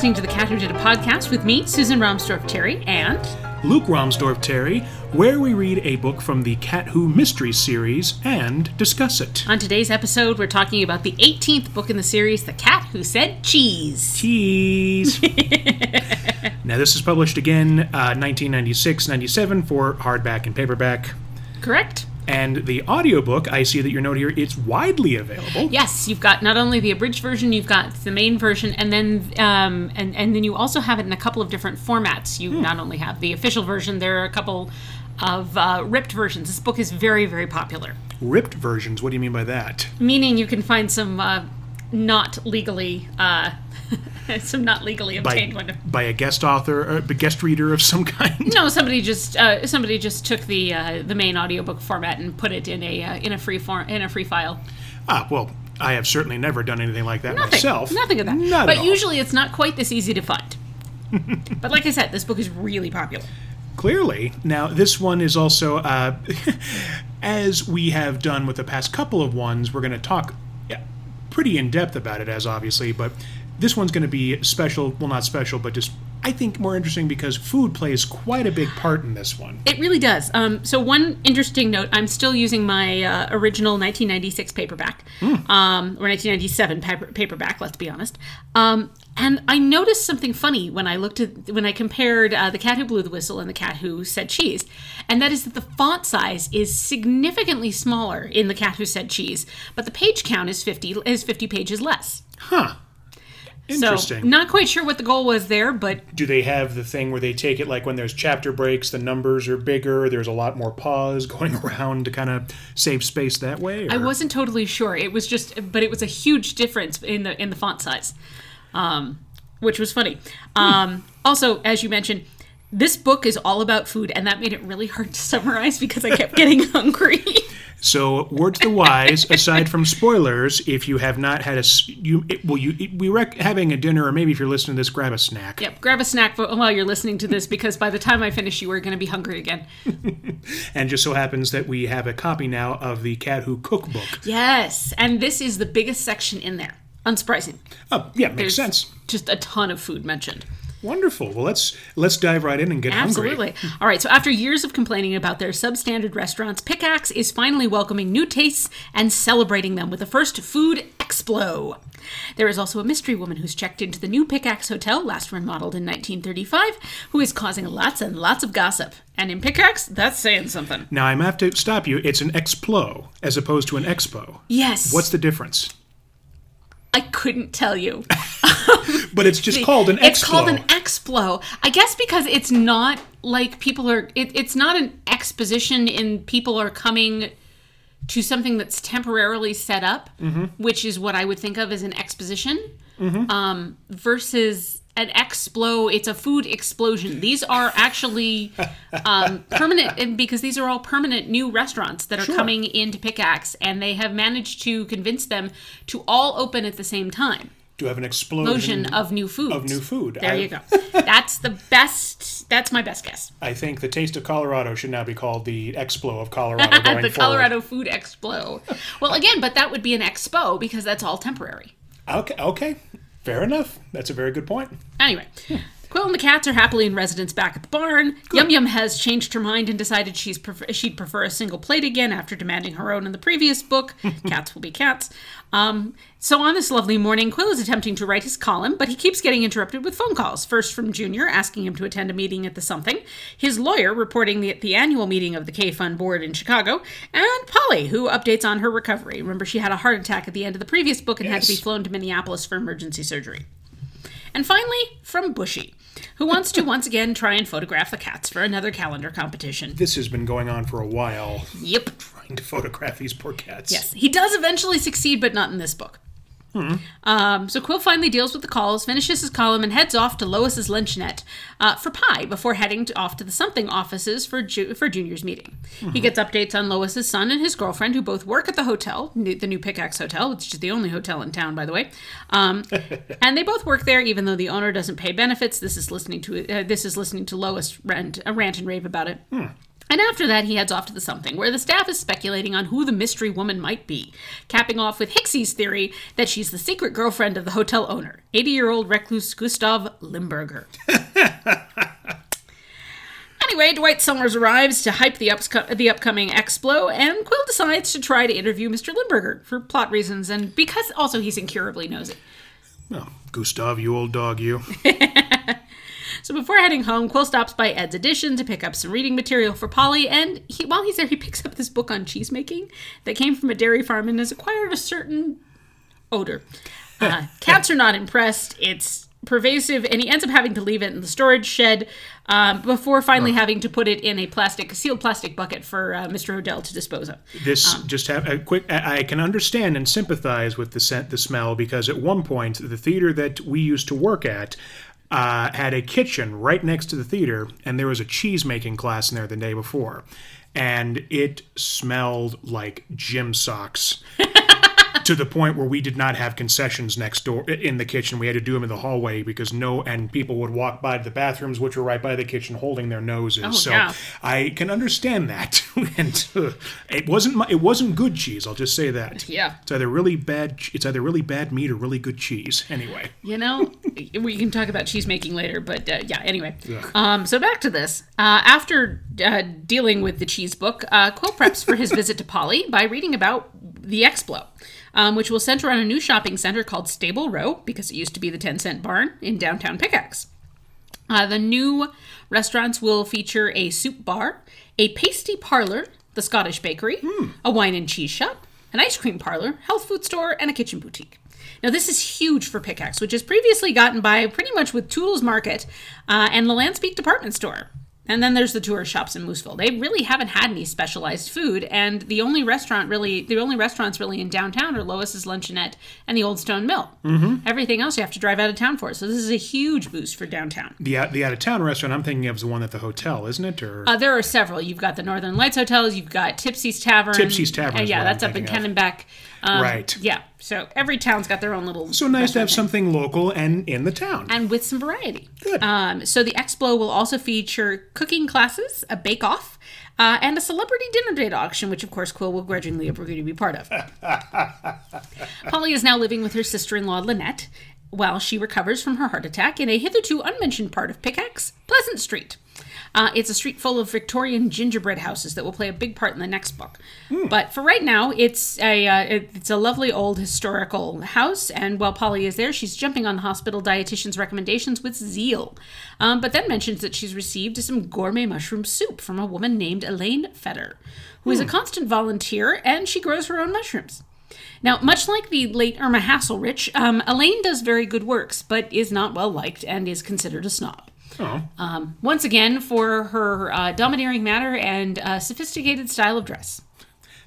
Listening to the Cat Who Did a podcast with me, Susan Romsdorf Terry, and Luke Romsdorf Terry, where we read a book from the Cat Who Mystery series and discuss it. on today's episode, we're talking about the 18th book in the series, The Cat Who Said Cheese. Cheese. now, this is published again, uh, 1996 97 for hardback and paperback. Correct? And the audiobook, I see that your note here, it's widely available. Yes, you've got not only the abridged version, you've got the main version, and then um, and and then you also have it in a couple of different formats. You not only have the official version, there are a couple of uh, ripped versions. This book is very very popular. Ripped versions, what do you mean by that? Meaning you can find some uh, not legally uh, some not legally By, obtained one. by a guest author, or a guest reader of some kind? No, somebody just uh, somebody just took the uh, the main audiobook format and put it in a uh, in a free form in a free file. Ah, well, I have certainly never done anything like that Nothing, myself. nothing of that. Not but usually it's not quite this easy to find. but like I said, this book is really popular. Clearly. Now, this one is also, uh, as we have done with the past couple of ones, we're going to talk pretty in depth about it, as obviously, but this one's going to be special. Well, not special, but just, I think, more interesting because food plays quite a big part in this one. It really does. Um, so one interesting note: I'm still using my uh, original 1996 paperback, um, or 1997 paper, paperback. Let's be honest. Um, and I noticed something funny when I looked at when I compared uh, the cat who blew the whistle and the cat who said cheese, and that is that the font size is significantly smaller in the cat who said cheese, but the page count is 50 is 50 pages less. Huh. Interesting. So not quite sure what the goal was there, but Do they have the thing where they take it like when there's chapter breaks, the numbers are bigger, there's a lot more pause going around to kind of save space that way? I wasn't totally sure. It was just, but it was a huge difference in the in the font size, um, which was funny. Um, also, as you mentioned, this book is all about food, and that made it really hard to summarize because I kept getting hungry. So, word to the wise. aside from spoilers, if you have not had a you it, well, you it, we rec having a dinner, or maybe if you're listening to this, grab a snack. yep, grab a snack while you're listening to this because by the time I finish, you are going to be hungry again. And just so happens that we have a copy now of the Cat Who Cookbook. Yes, and this is the biggest section in there. Unsurprising. Oh, yeah, makes There's sense. Just a ton of food mentioned. Wonderful. Well, let's let's dive right in and get hungry. Absolutely. All right. So after years of complaining about their substandard restaurants, Pickaxe is finally welcoming new tastes and celebrating them with the first food explo. There is also a mystery woman who's checked into the new Pickaxe Hotel, last remodeled in 1935, who is causing lots and lots of gossip. And in Pickaxe, that's saying something. Now I'm have to stop you. It's an explo as opposed to an expo. Yes. What's the difference? I couldn't tell you. But it's just called an It's called an explo. I guess because it's not like people are. It, it's not an exposition in people are coming to something that's temporarily set up, Mm-hmm. which is what I would think of as an exposition, um, versus an explo. It's a food explosion. These are actually um, permanent and because these are all permanent new restaurants that are Sure. coming into Pickaxe, and they have managed to convince them to all open at the same time to have an explosion. explosion of new foods. of new food. There I- you go. That's the best. That's my best guess. I think the Taste of Colorado should now be called the Explo of Colorado the forward. Colorado Food Expo. Well, again, but that would be an expo because that's all temporary. Okay, okay, fair enough. That's a very good point. Anyway, Qwill and the cats are happily in residence back at the barn. Yum Yum has changed her mind and decided she's prefer- she'd prefer a single plate again after demanding her own in the previous book. cats will be cats. Um, so on this lovely morning, Qwill is attempting to write his column, but he keeps getting interrupted with phone calls. First from Junior asking him to attend a meeting at the something, his lawyer reporting the, the annual meeting of the K Fund board in Chicago, and Polly, who updates on her recovery. Remember, she had a heart attack at the end of the previous book and had to be flown to Minneapolis for emergency surgery. And finally, from Bushy, who wants to once again try and photograph the cats for another calendar competition. This has been going on for a while, Yep. trying to photograph these poor cats. Yes, he does eventually succeed, but not in this book. Um, so Qwill finally deals with the calls, finishes his column, and heads off to Lois's luncheonette uh, for pie before heading to, off to the something offices for Ju- for Junior's meeting. He gets updates on Lois's son and his girlfriend, who both work at the hotel, new- the new Pickaxe Hotel, which is the only hotel in town, by the way. Um, and they both work there, even though the owner doesn't pay benefits. This is listening to uh, this is listening to Lois rant, uh, rant and rave about it. And after that, he heads off to the something, where the staff is speculating on who the mystery woman might be, capping off with Hixie's theory that she's the secret girlfriend of the hotel owner, 80 year old recluse Gustav Limburger. anyway, Dwight Somers arrives to hype the, upsco- the upcoming Explo, and Qwill decides to try to interview Mr. Limburger for plot reasons and because also he's incurably nosy. Oh, Gustav, you old dog, you. So before heading home, Qwill stops by Ed's Edition to pick up some reading material for Polly, and he, while he's there, he picks up this book on cheese making that came from a dairy farm and has acquired a certain odor. Uh, cats are not impressed. It's pervasive, and he ends up having to leave it in the storage shed um, before finally having to put it in a plastic, sealed plastic bucket for uh, Mr. O'Dell to dispose of. This just have a quick. I can understand and sympathize with the scent, the smell, because at one point the theater that we used to work at uh, had a kitchen right next to the theater, and there was a cheese making class in there the day before, and it smelled like gym socks. To the point where we did not have concessions next door in the kitchen. We had to do them in the hallway because no, and people would walk by the bathrooms, which were right by the kitchen, holding their noses. so yeah. I can understand that. and uh, it wasn't my, it wasn't good cheese. I'll just say that. Yeah. It's either really bad. It's either really bad meat or really good cheese. Anyway, You know, we can talk about cheese making later, but uh, yeah, anyway. Um, so back to this. Uh, after uh, dealing with the cheese book, uh, Qwill preps for his visit to Polly by reading about the Explo, um, which will center on a new shopping center called Stable Row, because it used to be the 10 cent barn in downtown Pickaxe. Uh, the new restaurants will feature a soup bar, a pasty parlor, the Scottish bakery, a wine and cheese shop, an ice cream parlor, health food store, and a kitchen boutique. Now, this is huge for Pickaxe, which has previously gotten by pretty much with Toodles Market uh, and the Lanspeak department store. And then there's the tourist shops in Mooseville. They really haven't had any specialized food, and the only restaurant really, the only restaurants really in downtown are Lois's Luncheonette and the Old Stone Mill. Mm-hmm. Everything else you have to drive out of town for. So this is a huge boost for downtown. the out- the out of town restaurant I'm thinking of is the one at the hotel, isn't it? Or Uh, there are several. You've got the Northern Lights hotels. You've got Tipsy's Tavern. Tipsy's Tavern Uh, yeah, that's I'm up in thinking of. Um, Right. Yeah. So every town's got their own little. so nice to have restaurant something local and in the town. and with some variety. Good. Um, so the expo will also feature cooking classes, a bake-off, uh, and a celebrity dinner date auction, which of course Qwill will grudgingly agree to be part of. Polly is now living with her sister-in-law Lynette while she recovers from her heart attack in a hitherto unmentioned part of Pickaxe, Pleasant Street. Uh, it's a street full of Victorian gingerbread houses that will play a big part in the next book. But for right now, it's a uh, it- it's a lovely old historical house, and while Polly is there, she's jumping on the hospital dietitian's recommendations with zeal. Um, but then mentions that she's received some gourmet mushroom soup from a woman named Elaine Fetter, who is a constant volunteer, and she grows her own mushrooms. Now, much like the late Irma Hasselrich, um, Elaine does very good works, but is not well liked and is considered a snob. Oh, Um, once again, for her uh, domineering manner and uh, sophisticated style of dress.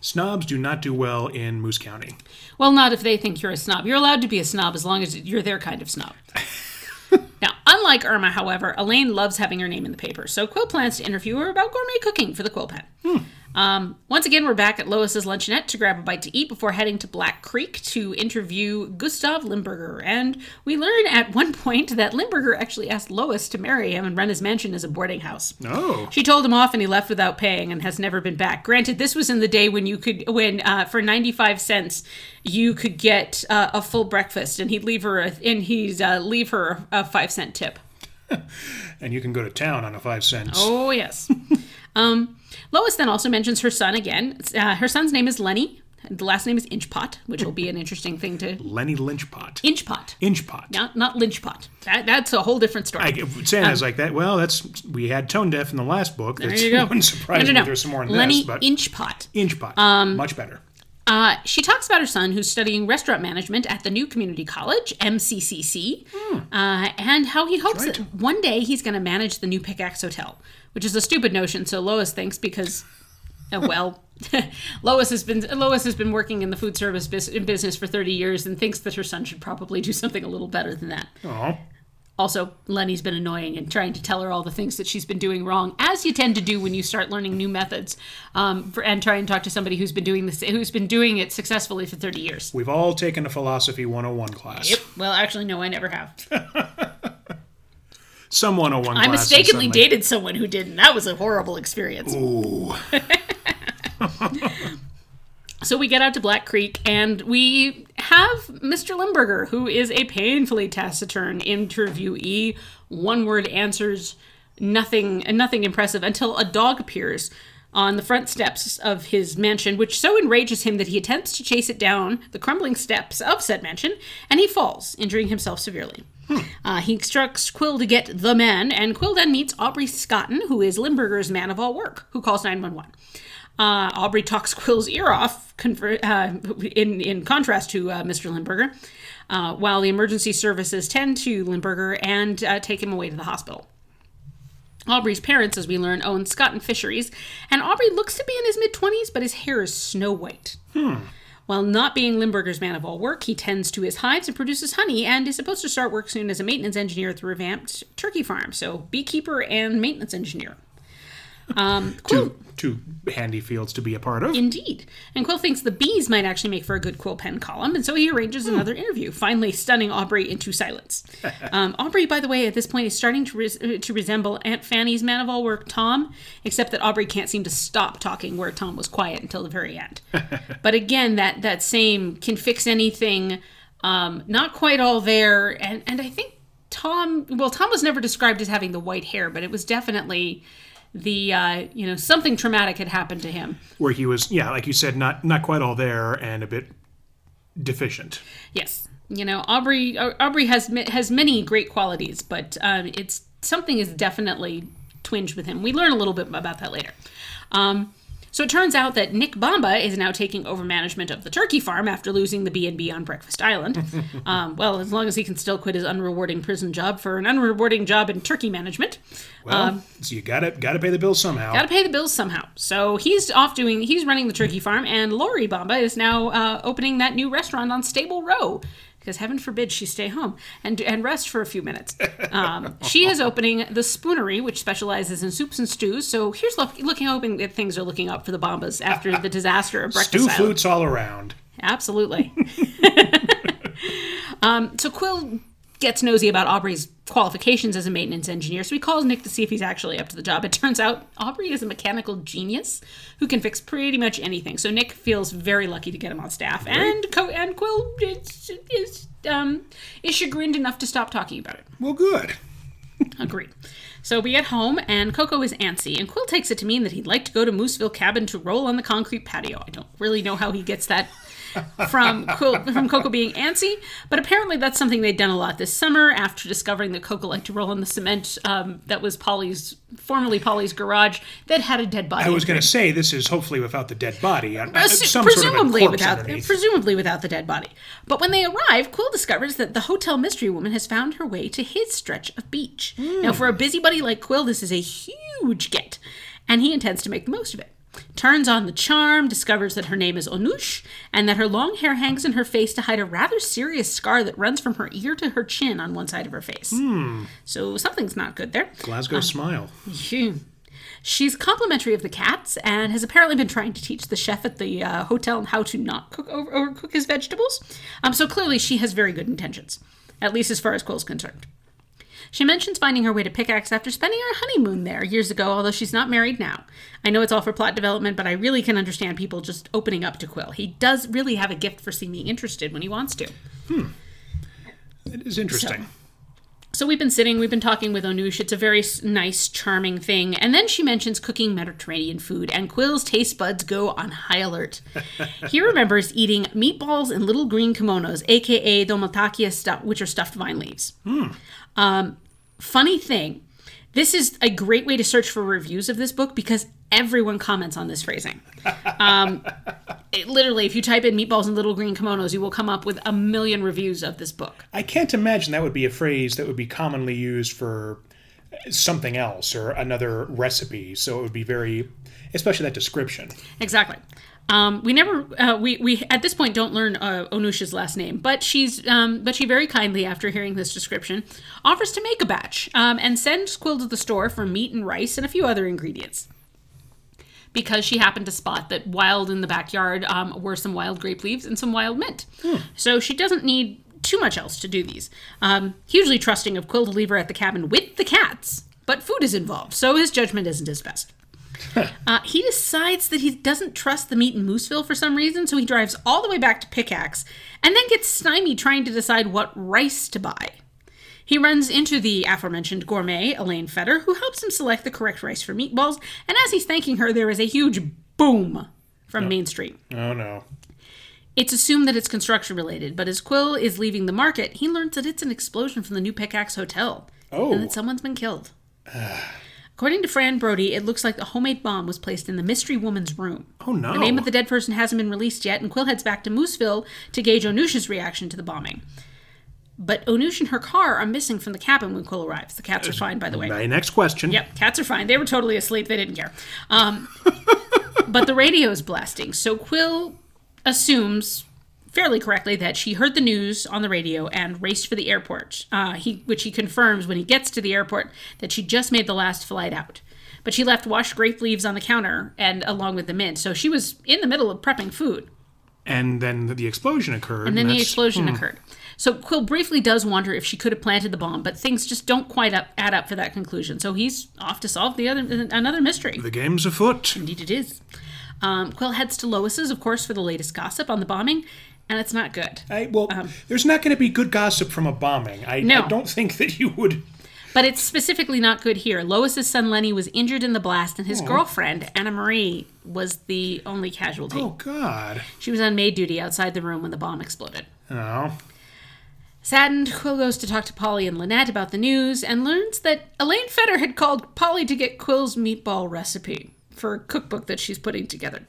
snobs do not do well in Moose County. Well, not if they think you're a snob. You're allowed to be a snob as long as you're their kind of snob. now, unlike Irma, however, Elaine loves having her name in the paper, so Qwill plans to interview her about gourmet cooking for the Qwill Pen. Um, once again, we're back at Lois's luncheonette to grab a bite to eat before heading to Black Creek to interview Gustav Limburger. And we learn at one point that Limburger actually asked Lois to marry him and run his mansion as a boarding house. Oh, She told him off, and he left without paying, and has never been back. Granted, this was in the day when you could, when uh, for ninety five cents, you could get uh, a full breakfast, and he'd leave her, a, and he'd uh, leave her a five cent tip. and you can go to town on a five cents. Oh yes. um, Lois then also mentions her son again. Uh, her son's name is Lenny. The last name is Inchpot, which will be an interesting thing to Lenny Lynchpot. Inchpot, Inchpot. not not Lynchpot. That, that's a whole different story. I saying it's like that. Well, that's we had tone deaf in the last book. That's there you go. wouldn't surprise no, no, no. there's some more in Lenny this, but Inchpot. Inchpot, much better. Uh, she talks about her son who's studying restaurant management at the new community college, MCCC, uh, and how he hopes right. that one day he's going to manage the new Pickaxe Hotel, which is a stupid notion. So Lois thinks because, uh, well, Lois has been Lois has been working in the food service bus- in business for thirty years and thinks that her son should probably do something a little better than that. Oh, Also, Lenny's been annoying and trying to tell her all the things that she's been doing wrong, as you tend to do when you start learning new methods, um, for, and try and talk to somebody who's been doing this, who's been doing it successfully for thirty years. we've all taken a philosophy 101 class. Yep. Well, actually, no, I never have. Some 101 I mistakenly dated someone who didn't. That was a horrible experience. Ooh. So we get out to Black Creek and we have Mr. Limburger, who is a painfully taciturn interviewee. One word answers nothing nothing impressive until a dog appears on the front steps of his mansion, which so enrages him that he attempts to chase it down the crumbling steps of said mansion, and he falls, injuring himself severely. Uh, he instructs Qwill to get the man, and Qwill then meets Aubrey Scotten, who is Limburger's man of all work, who calls 911. Uh, Aubrey talks Qwill's ear off, conver- uh, in, in contrast to uh, Mr. Limburger, uh, while the emergency services tend to Limburger and uh, take him away to the hospital. Aubrey's parents, as we learn, own Scotten Fisheries, and Aubrey looks to be in his mid 20s, but his hair is snow white. While not being Limburger's man of all work, he tends to his hives and produces honey and is supposed to start work soon as a maintenance engineer at the revamped turkey farm. So, beekeeper and maintenance engineer. Um, Two, handy fields to be a part of. Indeed. And Qwill thinks the bees might actually make for a good Qwill pen column, and so he arranges another interview, finally stunning Aubrey into silence. um, Aubrey, by the way, at this point is starting to, res- uh, to resemble Aunt Fanny's man of all work, Tom, except that Aubrey can't seem to stop talking where Tom was quiet until the very end. but again, that, that same can fix anything, um, not quite all there, and, and I think Tom, well, Tom was never described as having the white hair, but it was definitely the uh, you know something traumatic had happened to him. where he was, yeah, like you said, not not quite all there and a bit deficient. Yes, you know Aubrey Aubrey has has many great qualities, but um, it's something is definitely twinged with him. We learn a little bit about that later. Um, so it turns out that Nick Bamba is now taking over management of the turkey farm after losing the B&B on Breakfast Island. um, well, as long as he can still quit his unrewarding prison job for an unrewarding job in turkey management. Well, so you gotta gotta pay the bills somehow. Got to pay the bills somehow. So he's off doing, he's running the turkey farm, and Lori Bamba is now uh, opening that new restaurant on Stable Row. Because heaven forbid she stay home and and rest for a few minutes. Um, she is opening the Spoonery, which specializes in soups and stews. So here's look, looking, hoping that things are looking up for the Bambas after the disaster of Breakfast Stew Island. flutes all around. Absolutely. um, so Qwill gets nosy about Aubrey's qualifications as a maintenance engineer, so he calls Nick to see if he's actually up to the job. It turns out Aubrey is a mechanical genius who can fix pretty much anything. So Nick feels very lucky to get him on staff, and Co- and Qwill is, is um, is chagrined enough to stop talking about it. Well, good. Agreed. So we get home, and Koko is antsy, and Qwill takes it to mean that he'd like to go to Mooseville Cabin to roll on the concrete patio. I don't really know how he gets that from Qwill, from Koko being antsy, but apparently that's something they'd done a lot this summer after discovering that Koko liked to roll in the cement um, that was Polly's, formerly Polly's garage, that had a dead body. I was going to say this is hopefully without the dead body. Uh, Presumably sort of a presumably corpse without underneath. presumably without the dead body. But when they arrive, Qwill discovers that the hotel mystery woman has found her way to his stretch of beach. Now, for a busybody like Qwill, this is a huge get, and he intends to make the most of it. Turns on the charm, discovers that her name is Onoosh, and that her long hair hangs in her face to hide a rather serious scar that runs from her ear to her chin on one side of her face. So something's not good there. Glasgow smile. Phew. She's complimentary of the cats and has apparently been trying to teach the chef at the uh, hotel how to not cook over, overcook his vegetables. Um, so clearly she has very good intentions, at least as far as Qwill's concerned. She mentions finding her way to Pickaxe after spending her honeymoon there years ago, although she's not married now. I know it's all for plot development, but I really can understand people just opening up to Qwill. He does really have a gift for seeming interested when he wants to. Hmm. It is interesting. So we've been sitting, we've been talking with Onoosh. It's a very nice, charming thing. And then she mentions cooking Mediterranean food, and Qwill's taste buds go on high alert. he remembers eating meatballs in little green kimonos, aka dolmathakia stuff, which are stuffed vine leaves. Um, funny thing, this is a great way to search for reviews of this book because everyone comments on this phrasing. Um, it- literally, if you type in meatballs and little green kimonos, you will come up with a million reviews of this book. I can't imagine that would be a phrase that would be commonly used for something else or another recipe. So it would be very, especially that description. Exactly. Um, we never uh, we we at this point don't learn uh, Onusha's last name, but she's um, but she very kindly, after hearing this description, offers to make a batch um, and sends Qwill to the store for meat and rice and a few other ingredients. Because she happened to spot that wild in the backyard um, were some wild grape leaves and some wild mint, so she doesn't need too much else to do these. Um, hugely trusting of Qwill to leave her at the cabin with the cats, but food is involved, so his judgment isn't his best. uh, he decides that he doesn't trust the meat in Mooseville for some reason, so he drives all the way back to Pickaxe and then gets stymied trying to decide what rice to buy. He runs into the aforementioned gourmet, Elaine Fetter, who helps him select the correct rice for meatballs, and as he's thanking her, there is a huge boom from Main Street. Oh no. It's assumed that it's construction related, but as Qwill is leaving the market, he learns that it's an explosion from the New Pickaxe Hotel. Oh. And that someone's been killed. According to Fran Brodie, it looks like the homemade bomb was placed in the mystery woman's room. Oh no. The name of the dead person hasn't been released yet, and Qwill heads back to Mooseville to gauge Onoosh's reaction to the bombing. But Onoosh and her car are missing from the cabin when Qwill arrives. The cats are fine, by the way. My next question. Yep, cats are fine. They were totally asleep. They didn't care. Um, but the radio is blasting. So Qwill assumes fairly correctly that she heard the news on the radio and raced for the airport. Uh, he, which he confirms when he gets to the airport that she just made the last flight out. But she left washed grape leaves on the counter and along with the mint. So she was in the middle of prepping food. And then the explosion occurred. And then the that's- explosion occurred. So Qwill briefly does wonder if she could have planted the bomb, but things just don't quite up, add up for that conclusion. So he's off to solve the other another mystery. The game's afoot. Indeed, it is. Um, Qwill heads to Lois's, of course, for the latest gossip on the bombing, and it's not good. I, well, there's not going to be good gossip from a bombing. I, Um, No. I don't think that you would. But it's specifically not good here. Lois's son Lenny was injured in the blast, and his girlfriend Anna Marie was the only casualty. Oh God. She was on maid duty outside the room when the bomb exploded. Oh. Saddened, Qwill goes to talk to Polly and Lynette about the news and learns that Elaine Fetter had called Polly to get Qwill's meatball recipe for a cookbook that she's putting together.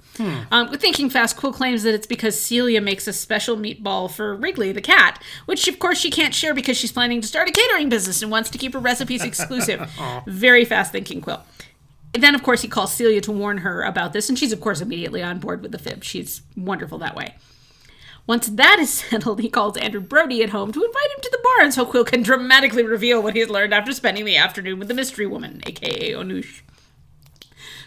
Um, with thinking fast, Qwill claims that it's because Celia makes a special meatball for Wrigley the cat, which of course she can't share because she's planning to start a catering business and wants to keep her recipes exclusive. Very fast thinking, Qwill. And then, of course, he calls Celia to warn her about this, and she's, of course, immediately on board with the fib. She's wonderful that way. Once that is settled, he calls Andrew Brodie at home to invite him to the barn so Qwill can dramatically reveal what he has learned after spending the afternoon with the mystery woman, aka Onoosh.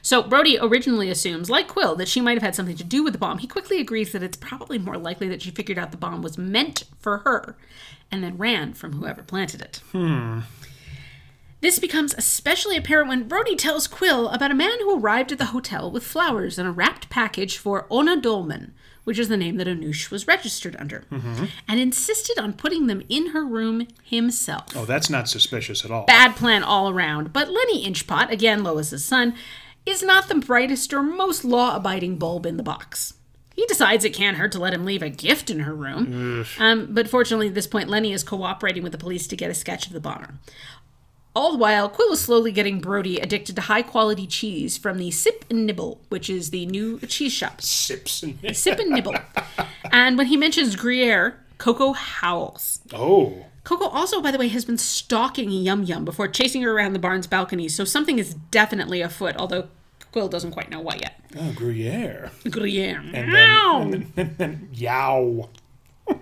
So Brodie originally assumes, like Qwill, that she might have had something to do with the bomb. He quickly agrees that it's probably more likely that she figured out the bomb was meant for her and then ran from whoever planted it. Hmm. This becomes especially apparent when Brodie tells Qwill about a man who arrived at the hotel with flowers and a wrapped package for Ona Dolman, which is the name that Anush was registered under, and insisted on putting them in her room himself. Oh, that's not suspicious at all. Bad plan all around, but Lenny Inchpot, again Lois's son, is not the brightest or most law abiding bulb in the box. He decides it can't hurt to let him leave a gift in her room. Um, but fortunately, at this point, Lenny is cooperating with the police to get a sketch of the bomber. All the while, Qwill is slowly getting Brodie addicted to high quality cheese from the Sip and Nibble, which is the new cheese shop. Sips and Sip and Nibble. and when he mentions Gruyere, Koko howls. oh, Koko also, by the way, has been stalking Yum Yum before chasing her around the barn's balcony, so something is definitely afoot, although Qwill doesn't quite know what yet. oh, Gruyere. Gruyere. And Meow. then, and then, and then yow.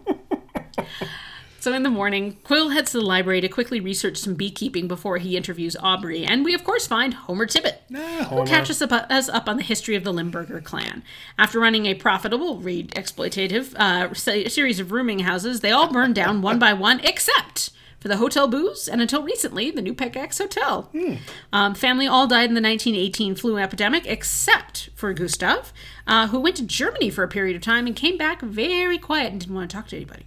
So in the morning, Quill heads to the library to quickly research some beekeeping before he interviews Aubrey, and we of course find Homer Tibbitt, Ah, who catches up, us up on the history of the Limburger clan. After running a profitable, read exploitative, uh, series of rooming houses, they all burn down one by one, except for the Hotel Booze, and until recently, the New Pickaxe Hotel. Um, family all died in the 1918 flu epidemic, except for Gustav, uh, who went to Germany for a period of time and came back very quiet and didn't want to talk to anybody.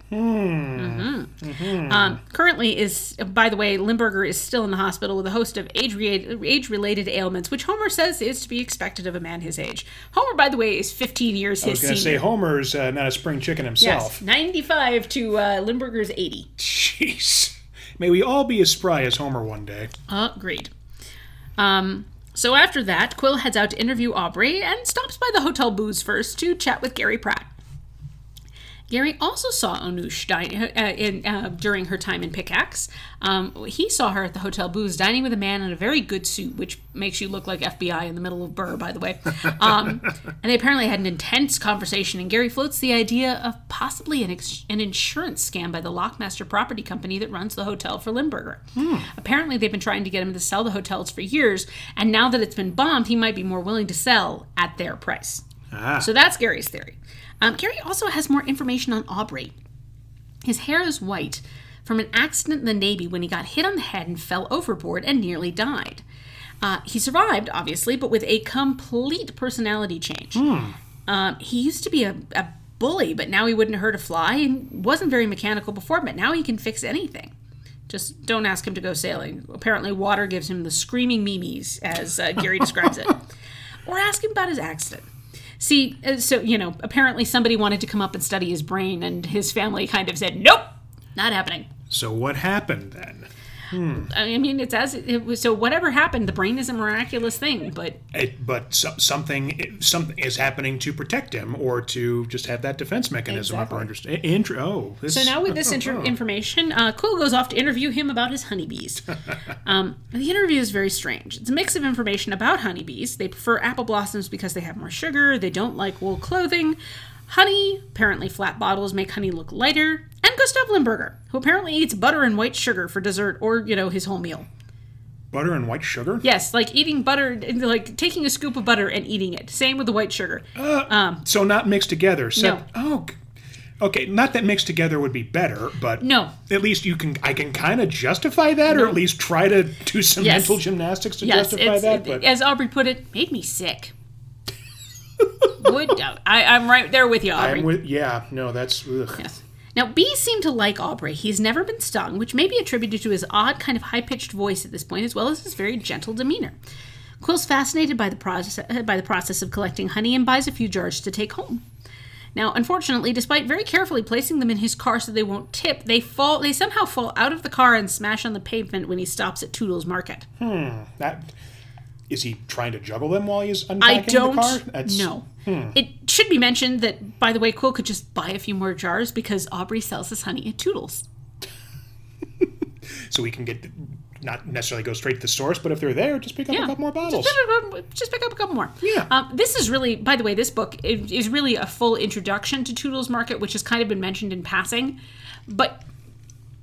Um, currently is, by the way, Limburger is still in the hospital with a host of age-related, age-related ailments, which Homer says is to be expected of a man his age. Homer, by the way, is 15 years I was going to say. Homer's uh, not a spring chicken himself. yes, 95 to uh, Limburger's 80. Jeez. May we all be as spry as Homer one day. Agreed. Um, so after that, Qwill heads out to interview Aubrey and stops by the Hotel Booze first to chat with Gary Pratt. Gary also saw Onoosh dine, uh, in, uh, during her time in Pickaxe. Um, he saw her at the Hotel Booze dining with a man in a very good suit, which makes you look like FBI in the middle of Brrr, by the way. Um, and they apparently had an intense conversation, and Gary floats the idea of possibly an, ex- an insurance scam by the Lockmaster Property Company that runs the hotel for Limburger. Apparently, they've been trying to get him to sell the hotels for years, and now that it's been bombed, he might be more willing to sell at their price. Ah. So that's Gary's theory. Um, Gary also has more information on Aubrey. His hair is white from an accident in the Navy when he got hit on the head and fell overboard and nearly died. Uh, he survived, obviously, but with a complete personality change. Um, he used to be a, a bully, but now he wouldn't hurt a fly and wasn't very mechanical before, but now he can fix anything. Just don't ask him to go sailing. Apparently, water gives him the screaming memes, as uh, Gary describes it. Or ask him about his accident. See, uh, so, you know, apparently somebody wanted to come up and study his brain, and his family kind of said, nope, not happening. So what happened then? I mean, it's as it was. So whatever happened, the brain is a miraculous thing, but It, but so, something something is happening to protect him, or to just have that defense mechanism up or Exactly. understand. Intro. Oh, this, So now with this inter- information, uh, Qwill goes off to interview him about his honeybees. um, the interview is very strange. It's a mix of information about honeybees. They prefer apple blossoms because they have more sugar. They don't like wool clothing. Honey, apparently flat bottles make honey look lighter. Gustav Limburger, who apparently eats butter and white sugar for dessert or, you know, his whole meal. butter and white sugar. Yes, like eating butter, like taking a scoop of butter and eating it. Same with the white sugar. Um so not mixed together. So, No. Oh, okay. Not that mixed together would be better, but No. At least you can. I can kind of justify that, or at least try to do some Yes. mental gymnastics to Yes, justify that. it- But as Aubrey put it, made me sick. Would I, I'm right there with you, Aubrey. I'm with. Yeah. No, that's. Ugh. Yes. Now, bees seem to like Aubrey. He's never been stung, which may be attributed to his odd, kind of high pitched voice at this point, as well as his very gentle demeanor. Qwill's fascinated by the, process, by the process of collecting honey and buys a few jars to take home. Now, unfortunately, despite very carefully placing them in his car so they won't tip, they fall. They somehow fall out of the car and smash on the pavement when he stops at Toodle's Market. Hmm. That. Is he trying to juggle them while he's I unpacking don't the car? That's, know. It should be mentioned that, by the way, Qwill could just buy a few more jars because Aubrey sells his honey at Toodle's. So we can get. Not necessarily go straight to the source, but if they're there, just pick up a couple more bottles. Just pick, up, just pick up a couple more. Yeah. Um, this is really, by the way, this book is really a full introduction to Toodle's Market, which has kind of been mentioned in passing, but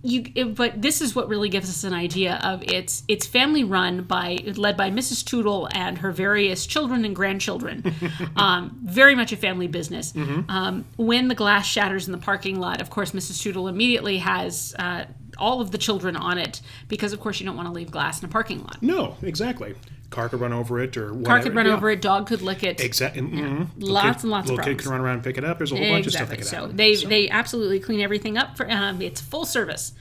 you, it, but this is what really gives us an idea of it's it's family run by led by Mrs. Toodle and her various children and grandchildren. um, very much a family business. Um, when the glass shatters in the parking lot, of course, Mrs. Toodle immediately has. Uh, all of the children on it because of course you don't want to leave glass in a parking lot No, exactly. Car could run over it, or whatever. car could run yeah. over it, dog could lick it. Exactly. mm Lots and lots of Little kid can run around and pick it up. There's a whole bunch of stuff So that can they happen. they absolutely clean everything up for um, it's full service,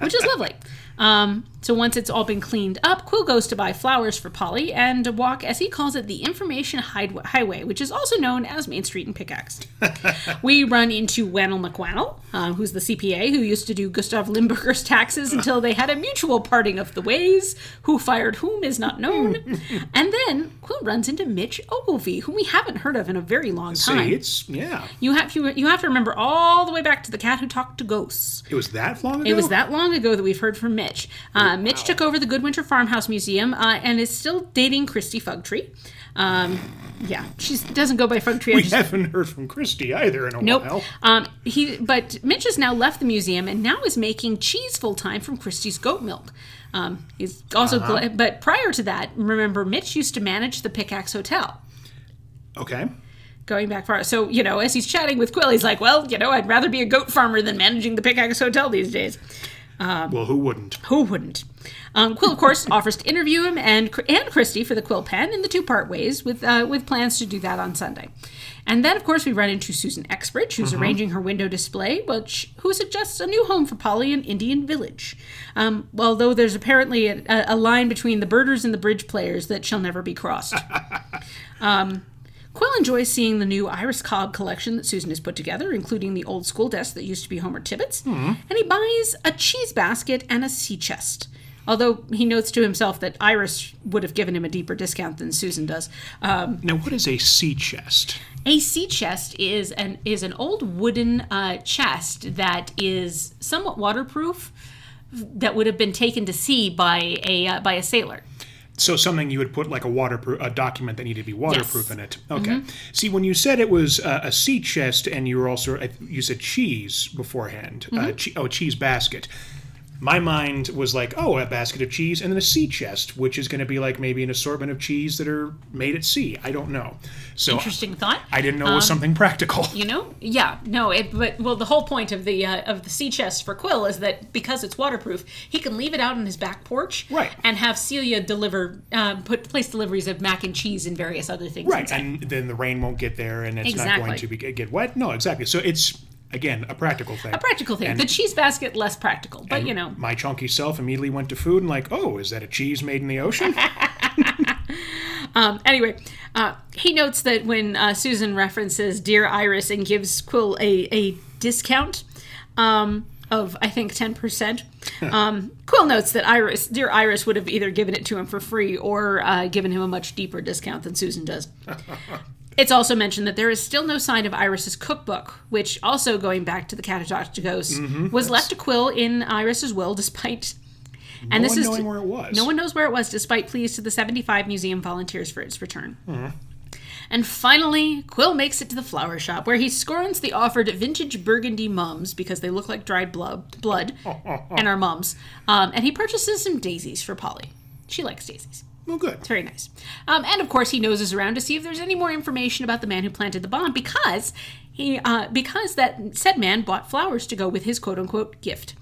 which is lovely. Um, so once it's all been cleaned up, Qwill goes to buy flowers for Polly and walk, as he calls it, the Information Highway, which is also known as Main Street in Pickaxe. we run into Whannell MacWhannell, uh, who's the CPA who used to do Gustav Limburger's taxes until they had a mutual parting of the ways. Who fired whom is not known. and then Qwill runs into Mitch Ogilvie, whom we haven't heard of in a very long time. See, it's yeah. You have you, you have to remember all the way back to the cat who talked to ghosts. It was that long ago. It was that long ago that we've heard from Mitch. Uh, Mitch took over the Goodwinter Farmhouse Museum uh, and is still dating Christy Fugtree. Um, yeah, she doesn't go by Fugtree. I We just- haven't heard from Christy either in a Nope. while. Um, he, but Mitch has now left the museum and now is making cheese full time from Christy's goat milk. Um, he's also, Uh-huh. gl- but prior to that, remember Mitch used to manage the Pickaxe Hotel. Okay. going back far. So, you know, as he's chatting with Qwill, he's like, well, you know, I'd rather be a goat farmer than managing the Pickaxe Hotel these days. Well, who wouldn't? Who wouldn't? Um, Qwill, of course, offers to interview him and and Christy for the Qwill pen in the two part ways, with uh, with plans to do that on Sunday. And then, of course, we run into Susan Exbridge, who's arranging her window display, which who suggests a new home for Polly in Indian Village. Um, although there's apparently a, a line between the birders and the bridge players that shall never be crossed. Qwill enjoys seeing the new Iris Cobb collection that Susan has put together, including the old school desk that used to be Homer Tibbitts, and he buys a cheese basket and a sea chest. Although he notes to himself that Iris would have given him a deeper discount than Susan does. Um, Now, what is a sea chest? a sea chest is an is an old wooden uh, chest that is somewhat waterproof, that would have been taken to sea by a uh, by a sailor. So something you would put like a waterproof a document that needed to be waterproof Yes. in it. Okay. See, when you said it was uh, a sea chest, and you were also you said cheese beforehand. Uh, che- oh, cheese basket. My mind was like, oh, a basket of cheese and then a sea chest, which is going to be like maybe an assortment of cheese that are made at sea. I don't know. So Interesting thought. I didn't know it was something practical. You know, yeah, no, it, but well, the whole point of the uh, of the sea chest for Qwill is that because it's waterproof, he can leave it out on his back porch, Right. and have Celia deliver, um, put place deliveries of mac and cheese and various other things. Right, inside. and then the rain won't get there, and it's not going to be, get wet. No, exactly. So it's again a practical thing. a practical thing. And- the cheese basket less practical, but you know, my chunky self immediately went to food and like, oh, is that a cheese made in the ocean? Um, anyway, uh, he notes that when uh, Susan references Dear Iris and gives Qwill a, a discount um, of, I think, 10%, um, Qwill notes that Iris, Dear Iris would have either given it to him for free or uh, given him a much deeper discount than Susan does. It's also mentioned that there is still no sign of Iris's cookbook, which also going back to the Cat Who Talks to Ghosts, was left to Qwill in Iris's will, despite. And no this one is knowing where it was. no one knows where it was, despite pleas to the 75 museum volunteers for its return. And finally, Qwill makes it to the flower shop, where he scorns the offered vintage burgundy mums because they look like dried blood, blood and are mums. Um, and he purchases some daisies for Polly. She likes daisies. Well, good. It's very nice. Um, and of course, he noses around to see if there's any more information about the man who planted the bomb, because he uh, because that said man bought flowers to go with his quote unquote gift.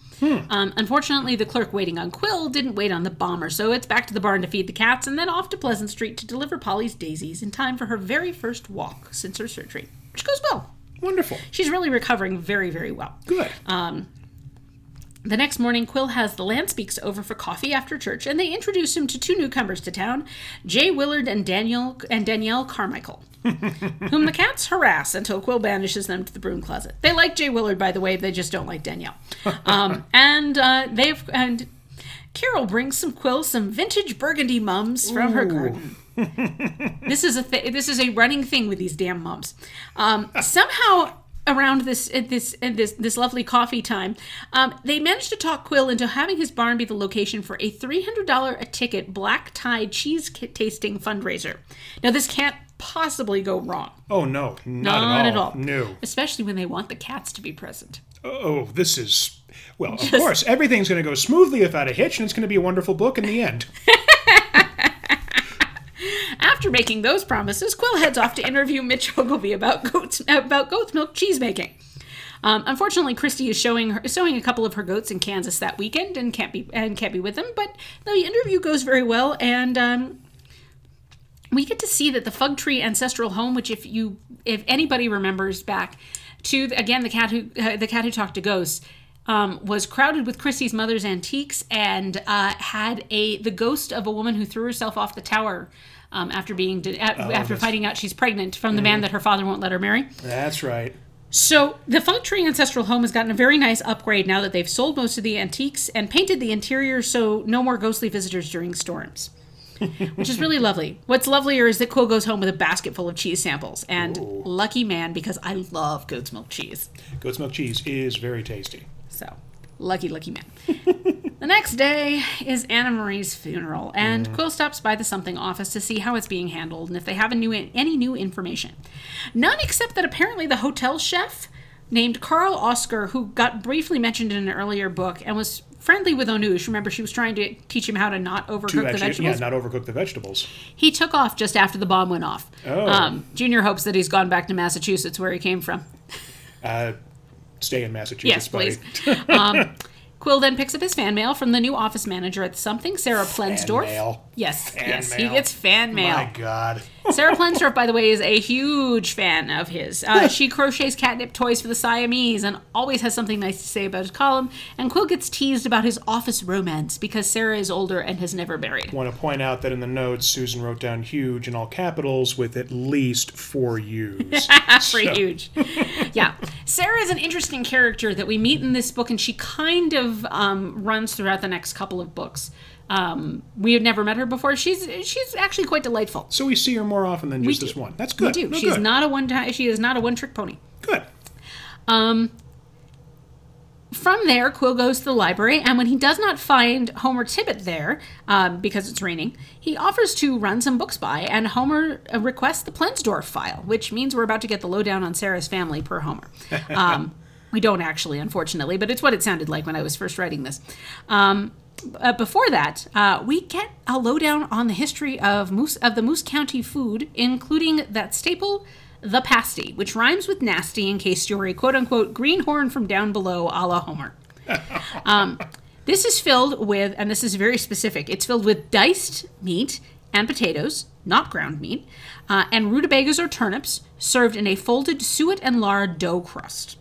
Um, unfortunately, the clerk waiting on Qwill didn't wait on the bomber, so it's back to the barn to feed the cats, and then off to Pleasant Street to deliver Polly's daisies in time for her very first walk since her surgery, which goes well. Wonderful. She's really recovering very, very well. Good. The next morning, Qwill has the Lanspeaks over for coffee after church, and they introduce him to two newcomers to town, Jay Willard and Daniel and Danielle Carmichael, whom the cats harass until Qwill banishes them to the broom closet. They like Jay Willard, by the way; they just don't like Danielle. Um, and uh, they've and Carol brings some Qwill some vintage burgundy mums from her garden. this is a th- this is a running thing with these damn mums. Um, somehow around this at this at this this lovely coffee time, um, they managed to talk Qwill into having his barn be the location for a three hundred dollar a ticket black tie cheese tasting fundraiser. Now this can't possibly go wrong. Oh no, not, Not at all. at all. No. Especially when they want the cats to be present. Oh, this is well. Of course, everything's going to go smoothly without a hitch, and it's going to be a wonderful book in the end. After making those promises, Qwill heads off to interview Mitch Ogilvie about goats about goat's milk cheese making. Um, unfortunately, Christy is showing her, showing a couple of her goats in Kansas that weekend and can't be and can't be with them. But the interview goes very well, and um, we get to see that the Fugtree ancestral home, which if you if anybody remembers back to again the cat who uh, the cat who talked to ghosts. Um, was crowded with Christie's mother's antiques and uh, had a the ghost of a woman who threw herself off the tower um, after being de- at, after finding out she's pregnant from the man that her father won't let her marry. That's right. So the Fugtree Ancestral Home has gotten a very nice upgrade now that they've sold most of the antiques and painted the interior so no more ghostly visitors during storms. Which is really lovely. What's lovelier is that Qwill goes home with a basket full of cheese samples. And lucky man, because I love goat's milk cheese. Goat's milk cheese is very tasty. So, lucky, lucky man. the next day is Anna Marie's funeral, and Qwill stops by the something office to see how it's being handled and if they have a new any new information. None except that apparently the hotel chef named Carl Oscar, who got briefly mentioned in an earlier book and was friendly with Onoosh. Remember, she was trying to teach him how to not overcook To the actually, vegetables. yeah, not overcook the vegetables. He took off just after the bomb went off. Oh. Um, Junior hopes that he's gone back to Massachusetts, where he came from. Uh, stay in Massachusetts, Yes, please. um, Qwill then picks up his fan mail from the new office manager at something, Sarah Plensdorf. mail. Yes, Fan yes, he gets fan mail. My God. Sarah Plensdorf, by the way, is a huge fan of his. Uh, she crochets catnip toys for the Siamese and always has something nice to say about his column. And Qwill gets teased about his office romance because Sarah is older and has never married. want to point out that in the notes, Susan wrote down huge in all capitals with at least four U's. Pretty huge. yeah. Sarah is an interesting character that we meet in this book, and she kind of um, runs throughout the next couple of books. Um, we had never met her before. She's she's actually quite delightful. So we see her more often than just this one. That's We good. do. No, She's good. not a one time. She is not a one trick pony. good. Um, from there, Qwill goes to the library, and when he does not find Homer Tibbitt there, um, because it's raining, he offers to run some books by, and Homer uh, requests the Plensdorf file, which means we're about to get the lowdown on Sarah's family per Homer. Um, We don't actually, unfortunately, but it's what it sounded like when I was first writing this. Um, uh, before that, uh, we get a lowdown on the history of Moose of the Moose County food, including that staple, the pasty, which rhymes with nasty. In case you're a quote unquote greenhorn from down below, a la Homer. Um, this is filled with, and this is very specific. It's filled with diced meat and potatoes, not ground meat, uh, and rutabagas or turnips, served in a folded suet and lard dough crust.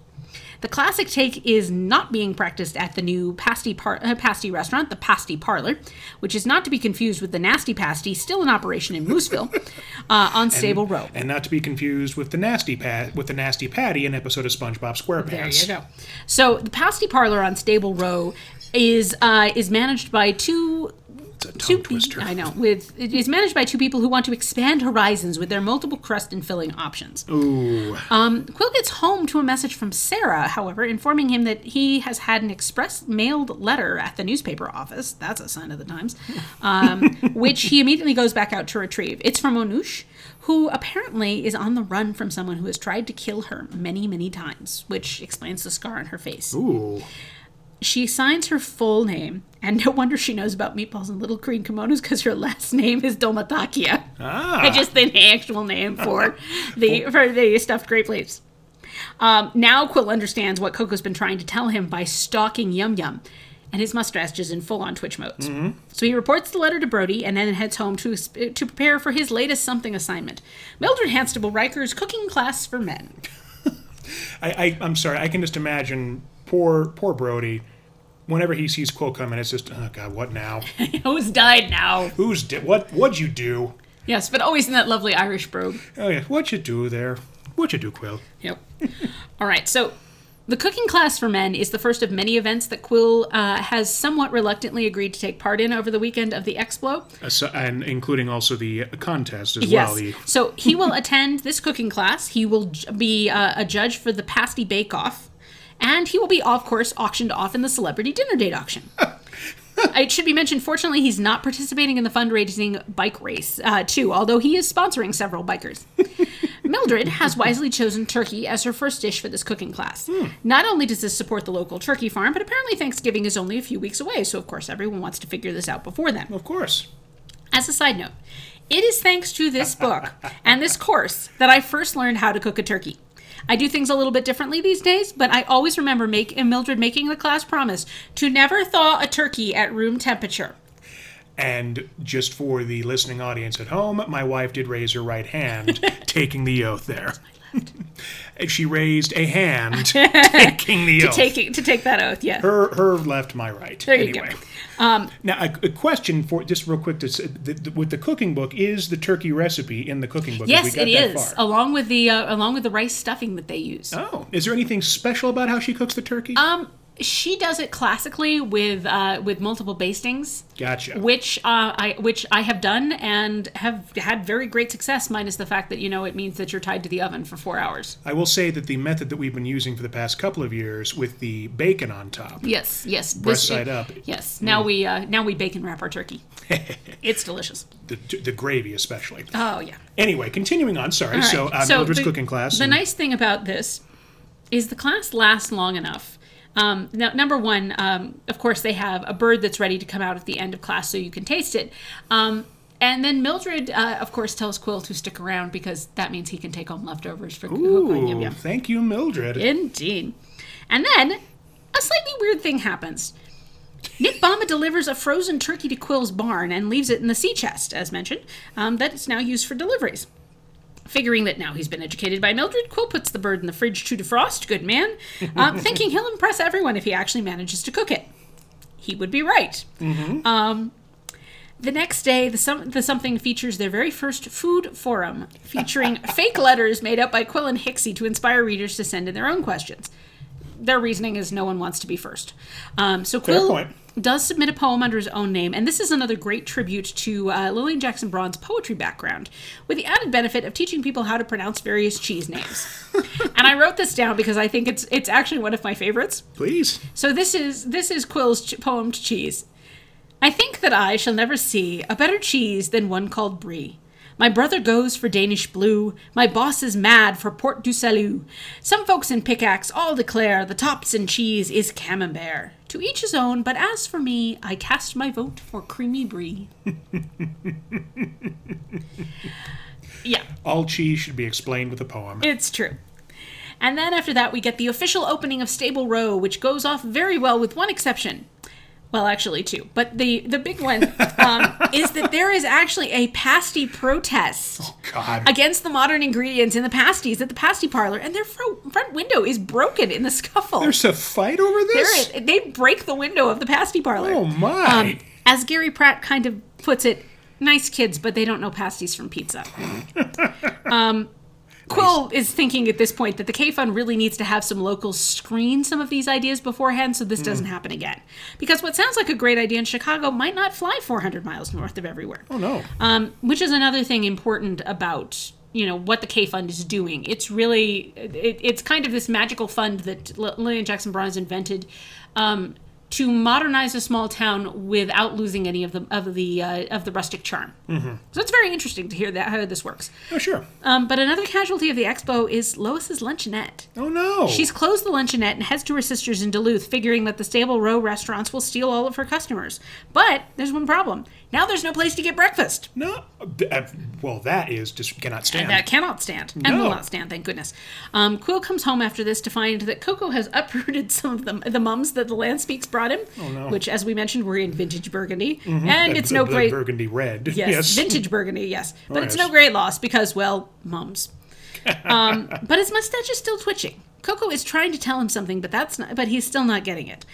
The classic take is not being practiced at the new pasty, par- uh, pasty restaurant, the Pasty Parlor, which is not to be confused with the Nasty Pasty, still in operation in Mooseville, uh, on Stable Row. And not to be confused with the nasty pat with the nasty patty, an episode of SpongeBob SquarePants. There you go. So the Pasty Parlor on Stable Row is uh, is managed by two It's a tongue two twister. I know. With it is managed by two people who want to expand horizons with their multiple crust and filling options. Ooh. Um, Qwill gets home to a message from Sarah, however, informing him that he has had an express mailed letter at the newspaper office. That's a sign of the times. Um, which he immediately goes back out to retrieve. It's from Onoosh, who apparently is on the run from someone who has tried to kill her many, many times, which explains the scar on her face. Ooh. She signs her full name, and no wonder she knows about meatballs and little green kimonos because her last name is Dolmathakia. Ah. Just the actual name for the for the stuffed grape leaves. Um, now Qwill understands what Koko's been trying to tell him by stalking Yum Yum, and his mustache is in full on twitch modes. So he reports the letter to Brodie and then heads home to to prepare for his latest something assignment: Mildred Hanstable Riker's cooking class for men. I, I I'm sorry. I can just imagine poor poor Brodie. Whenever he sees Qwill coming, it's just, oh god, what now? Who's died now? Who's di- what? What'd you do? Yes, but always in that lovely Irish brogue. Oh yeah, what'd you do there? What'd you do, Qwill? Yep. All right. So, the cooking class for men is the first of many events that Qwill uh, has somewhat reluctantly agreed to take part in over the weekend of the Explo. Uh, so, and including also the uh, contest as Yes. well. The So he will attend this cooking class. He will j- be uh, a judge for the pasty bake off, and he will be, of course, auctioned off in the celebrity dinner date auction. It should be mentioned, fortunately, he's not participating in the fundraising bike race, uh, too, although he is sponsoring several bikers. Mildred has wisely chosen turkey as her first dish for this cooking class. Not only does this support the local turkey farm, but apparently Thanksgiving is only a few weeks away, so of course everyone wants to figure this out before then. of course. As a side note, it is thanks to this book and this course that I first learned how to cook a turkey. I do things a little bit differently these days, but I always remember make, Mildred making the class promise to never thaw a turkey at room temperature. And just for the listening audience at home, my wife did raise her right hand, taking the oath there. She raised a hand, taking the oath. Taking to take that oath, yeah. her, her left, my right. There you go. Um, Now, a, a question for just real quick: to, the, the, with the cooking book, is the turkey recipe in the cooking book? Yes, it is, far? along with the uh, along with the rice stuffing that they use. Oh, is there anything special about how she cooks the turkey? Um, she does it classically with uh, with multiple bastings. gotcha. which uh, I which I have done and have had very great success. Minus the fact that you know it means that you're tied to the oven for four hours. I will say that the method that we've been using for the past couple of years, with the bacon on top, Yes, yes. breast this- side up, Yes. Now we uh, now we bacon wrap our turkey. it's delicious. the, the gravy especially. Oh yeah. Anyway, continuing on. Sorry. Right. So, uh, Mildred's the, cooking class. The and- nice thing about this is the class lasts long enough. Um, now, number one, um, of course, they have a bird that's ready to come out at the end of class so you can taste it. Um, and then Mildred, uh, of course, tells Qwill to stick around because that means he can take home leftovers for on Yum Ooh, Yum. thank you, Mildred. Indeed. And then a slightly weird thing happens. Nick Bamba delivers a frozen turkey to Qwill's barn and leaves it in the sea chest, as mentioned, um, that is now used for deliveries. Figuring that now he's been educated by Mildred, Qwill puts the bird in the fridge to defrost, good man, um, thinking he'll impress everyone if he actually manages to cook it. He would be right. Um, the next day, the, some, the something features their very first food forum, featuring fake letters made up by Qwill and Hixie to inspire readers to send in their own questions. Their reasoning is no one wants to be first. Um, so Qwill does submit a poem under his own name, and this is another great tribute to uh, Lillian Jackson Braun's poetry background, with the added benefit of teaching people how to pronounce various cheese names. and I wrote this down because I think it's it's actually one of my favorites. Please. So this is this is Qwill's ch- poem to cheese. I think that I shall never see a better cheese than one called brie. My brother goes for Danish Blue. My boss is mad for Port du Salut. Some folks in Pickaxe all declare the tops and cheese is camembert. To each his own, but as for me, I cast my vote for creamy brie. yeah, All cheese should be explained with a poem. it's true. And then after that, we get the official opening of Stable Row, which goes off very well, with one exception. Well, actually, two. But the the big one um, is that there is actually a pasty protest God. against the modern ingredients in the pasties at the pasty parlor, and their front, front window is broken in the scuffle. There's a fight over this? is, they break the window of the pasty parlor. Oh, my. Um, as Gary Pratt kind of puts it, nice kids, but they don't know pasties from pizza. um, Qwill is thinking at this point that the K Fund really needs to have some locals screen some of these ideas beforehand so this doesn't happen again. Because what sounds like a great idea in Chicago might not fly 400 miles north of everywhere. oh, no. Um, which is another thing important about you know what the K Fund is doing. It's really it, it's kind of this magical fund that L- Lillian Jackson Braun has invented um, to modernize a small town without losing any of the of the uh, of the rustic charm. Mm-hmm. So it's very interesting to hear that how this works. Oh, sure. Um, but another casualty of the expo is Lois's luncheonette. Oh, no. She's closed the luncheonette and heads to her sister's in Duluth, figuring that the Stable Row restaurants will steal all of her customers. But there's one problem. Now there's no place to get breakfast. No. uh, Well, that is just cannot stand. That cannot stand and No. will not stand, thank goodness. Um, Qwill comes home after this to find that Koko has uprooted some of the, the mums that the Lanspeaks brought him, which, as we mentioned, were in vintage Burgundy. And it's no great. burgundy red. Yes, vintage Burgundy, yes. But it's yes. no great loss because, well, mums. Um, but his mustache is still twitching. Koko is trying to tell him something, but that's not. But he's still not getting it.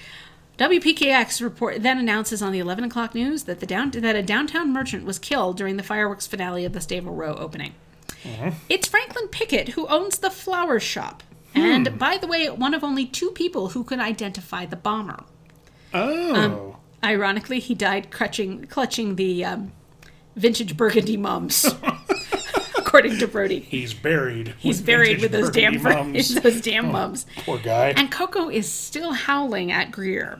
WPKX report then announces on the 11 o'clock news that the down that a downtown merchant was killed during the fireworks finale of the Stable Row opening. It's Franklin Pickett who owns the flower shop, and by the way, one of only two people who could identify the bomber. Oh. Um, Ironically, he died clutching clutching the um, vintage Burgundy mums, according to Brodie. he's buried. He's buried with those damn mums. those damn mums. Poor guy. And Koko is still howling at Greer.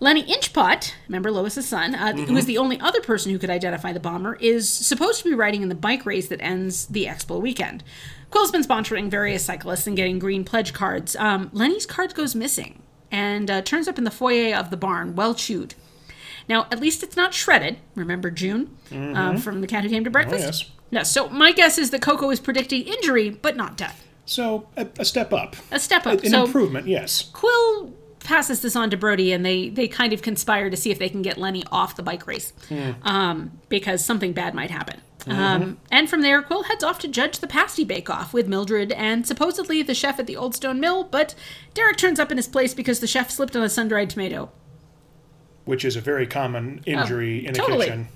Lenny Inchpot, remember Lois's son, uh, who is the only other person who could identify the bomber, is supposed to be riding in the bike race that ends the Expo weekend. Qwill's been sponsoring various cyclists and getting green pledge cards. Um, Lenny's card goes missing and uh, turns up in the foyer of the barn, well chewed. Now, at least it's not shredded. Remember June uh, from the cat who came to breakfast? yes. Yeah, so my guess is that Koko is predicting injury, but not death. So a, a step up, A step up. an so improvement. Yes. Qwill passes this on to Brodie, and they they kind of conspire to see if they can get Lenny off the bike race, um, because something bad might happen. Um, and from there, Qwill heads off to judge the pasty bake-off with Mildred and supposedly the chef at the Old Stone Mill. But Derek turns up in his place because the chef slipped on a sun-dried tomato. Which is a very common oh, injury in a Oh, totally. kitchen.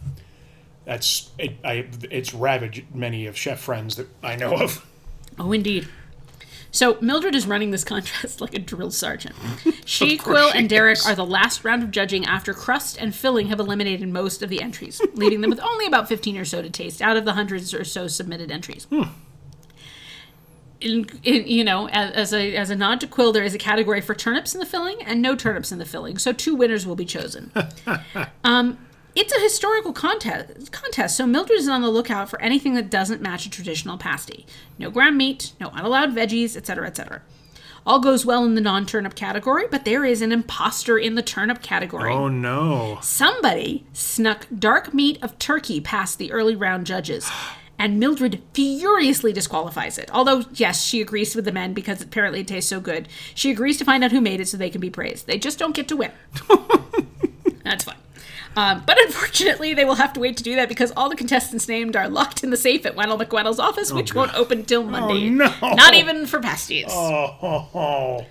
That's it, I. It's ravaged many of chef friends that I know of. Oh, indeed. So Mildred is running this contest like a drill sergeant. She, Qwill, she and Derek is. are the last round of judging after crust and filling have eliminated most of the entries, leaving them with only about 15 or so to taste out of the hundreds or so submitted entries. Hmm. In, in, you know, as, as a as a nod to Qwill, there is a category for turnips in the filling and no turnips in the filling. So two winners will be chosen. um, it's a historical contest, contest, so Mildred is on the lookout for anything that doesn't match a traditional pasty. No ground meat, no unallowed veggies, etc., etc. All goes well in the non-turnip category, but there is an imposter in the turnip category. Oh no! Somebody snuck dark meat of turkey past the early round judges, and Mildred furiously disqualifies it. Although, yes, she agrees with the men because apparently it tastes so good. She agrees to find out who made it so they can be praised. They just don't get to win. That's fine. Um, but unfortunately, they will have to wait to do that because all the contestants named are locked in the safe at Whannell MacWhannell's office, which won't open till Monday. Oh, no. Not even for pasties. Oh, oh, oh.